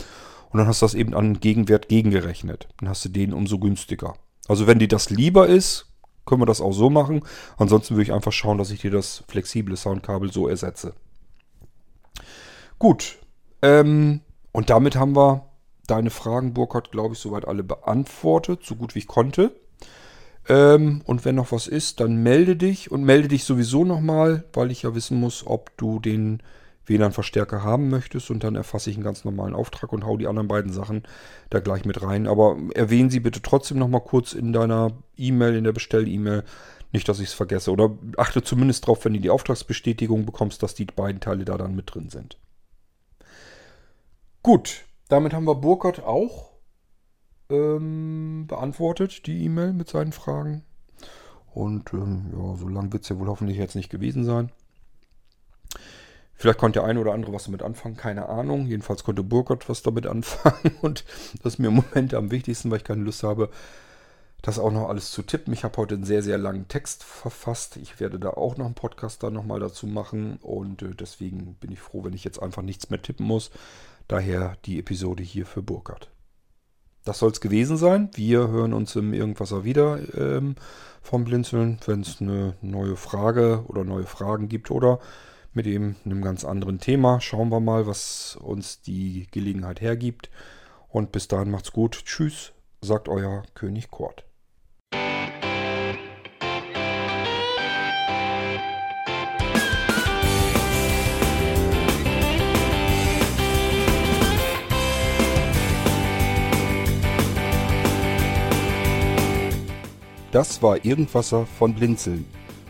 Und dann hast du das eben an Gegenwert gegengerechnet. Dann hast du den umso günstiger. Also wenn dir das lieber ist, können wir das auch so machen. Ansonsten würde ich einfach schauen, dass ich dir das flexible Soundkabel so ersetze. Gut. Ähm, und damit haben wir deine Fragen, Burkhard, glaube ich, soweit alle beantwortet, so gut wie ich konnte. Ähm, und wenn noch was ist, dann melde dich und melde dich sowieso nochmal, weil ich ja wissen muss, ob du den WLAN-Verstärker haben möchtest und dann erfasse ich einen ganz normalen Auftrag und hau die anderen beiden Sachen da gleich mit rein. Aber erwähnen sie bitte trotzdem nochmal kurz in deiner E-Mail, in der Bestell-E-Mail, nicht, dass ich es vergesse. Oder achte zumindest darauf, wenn du die Auftragsbestätigung bekommst, dass die beiden Teile da dann mit drin sind. Gut, damit haben wir Burkhardt auch ähm, beantwortet, die E-Mail mit seinen Fragen. Und ähm, ja, so lang wird es ja wohl hoffentlich jetzt nicht gewesen sein. Vielleicht konnte der eine oder andere was damit anfangen, keine Ahnung. Jedenfalls konnte Burkhardt was damit anfangen (laughs) und das ist mir im Moment am wichtigsten, weil ich keine Lust habe, das auch noch alles zu tippen. Ich habe heute einen sehr, sehr langen Text verfasst. Ich werde da auch noch einen Podcast dann nochmal dazu machen. Und äh, deswegen bin ich froh, wenn ich jetzt einfach nichts mehr tippen muss. Daher die Episode hier für Burkhardt. Das soll es gewesen sein. Wir hören uns im Irgendwasser wieder ähm, vom Blinzeln, wenn es eine neue Frage oder neue Fragen gibt oder mit eben einem ganz anderen Thema. Schauen wir mal, was uns die Gelegenheit hergibt. Und bis dahin macht's gut. Tschüss, sagt euer König Kort. Das war Irgendwasser von Blinzeln.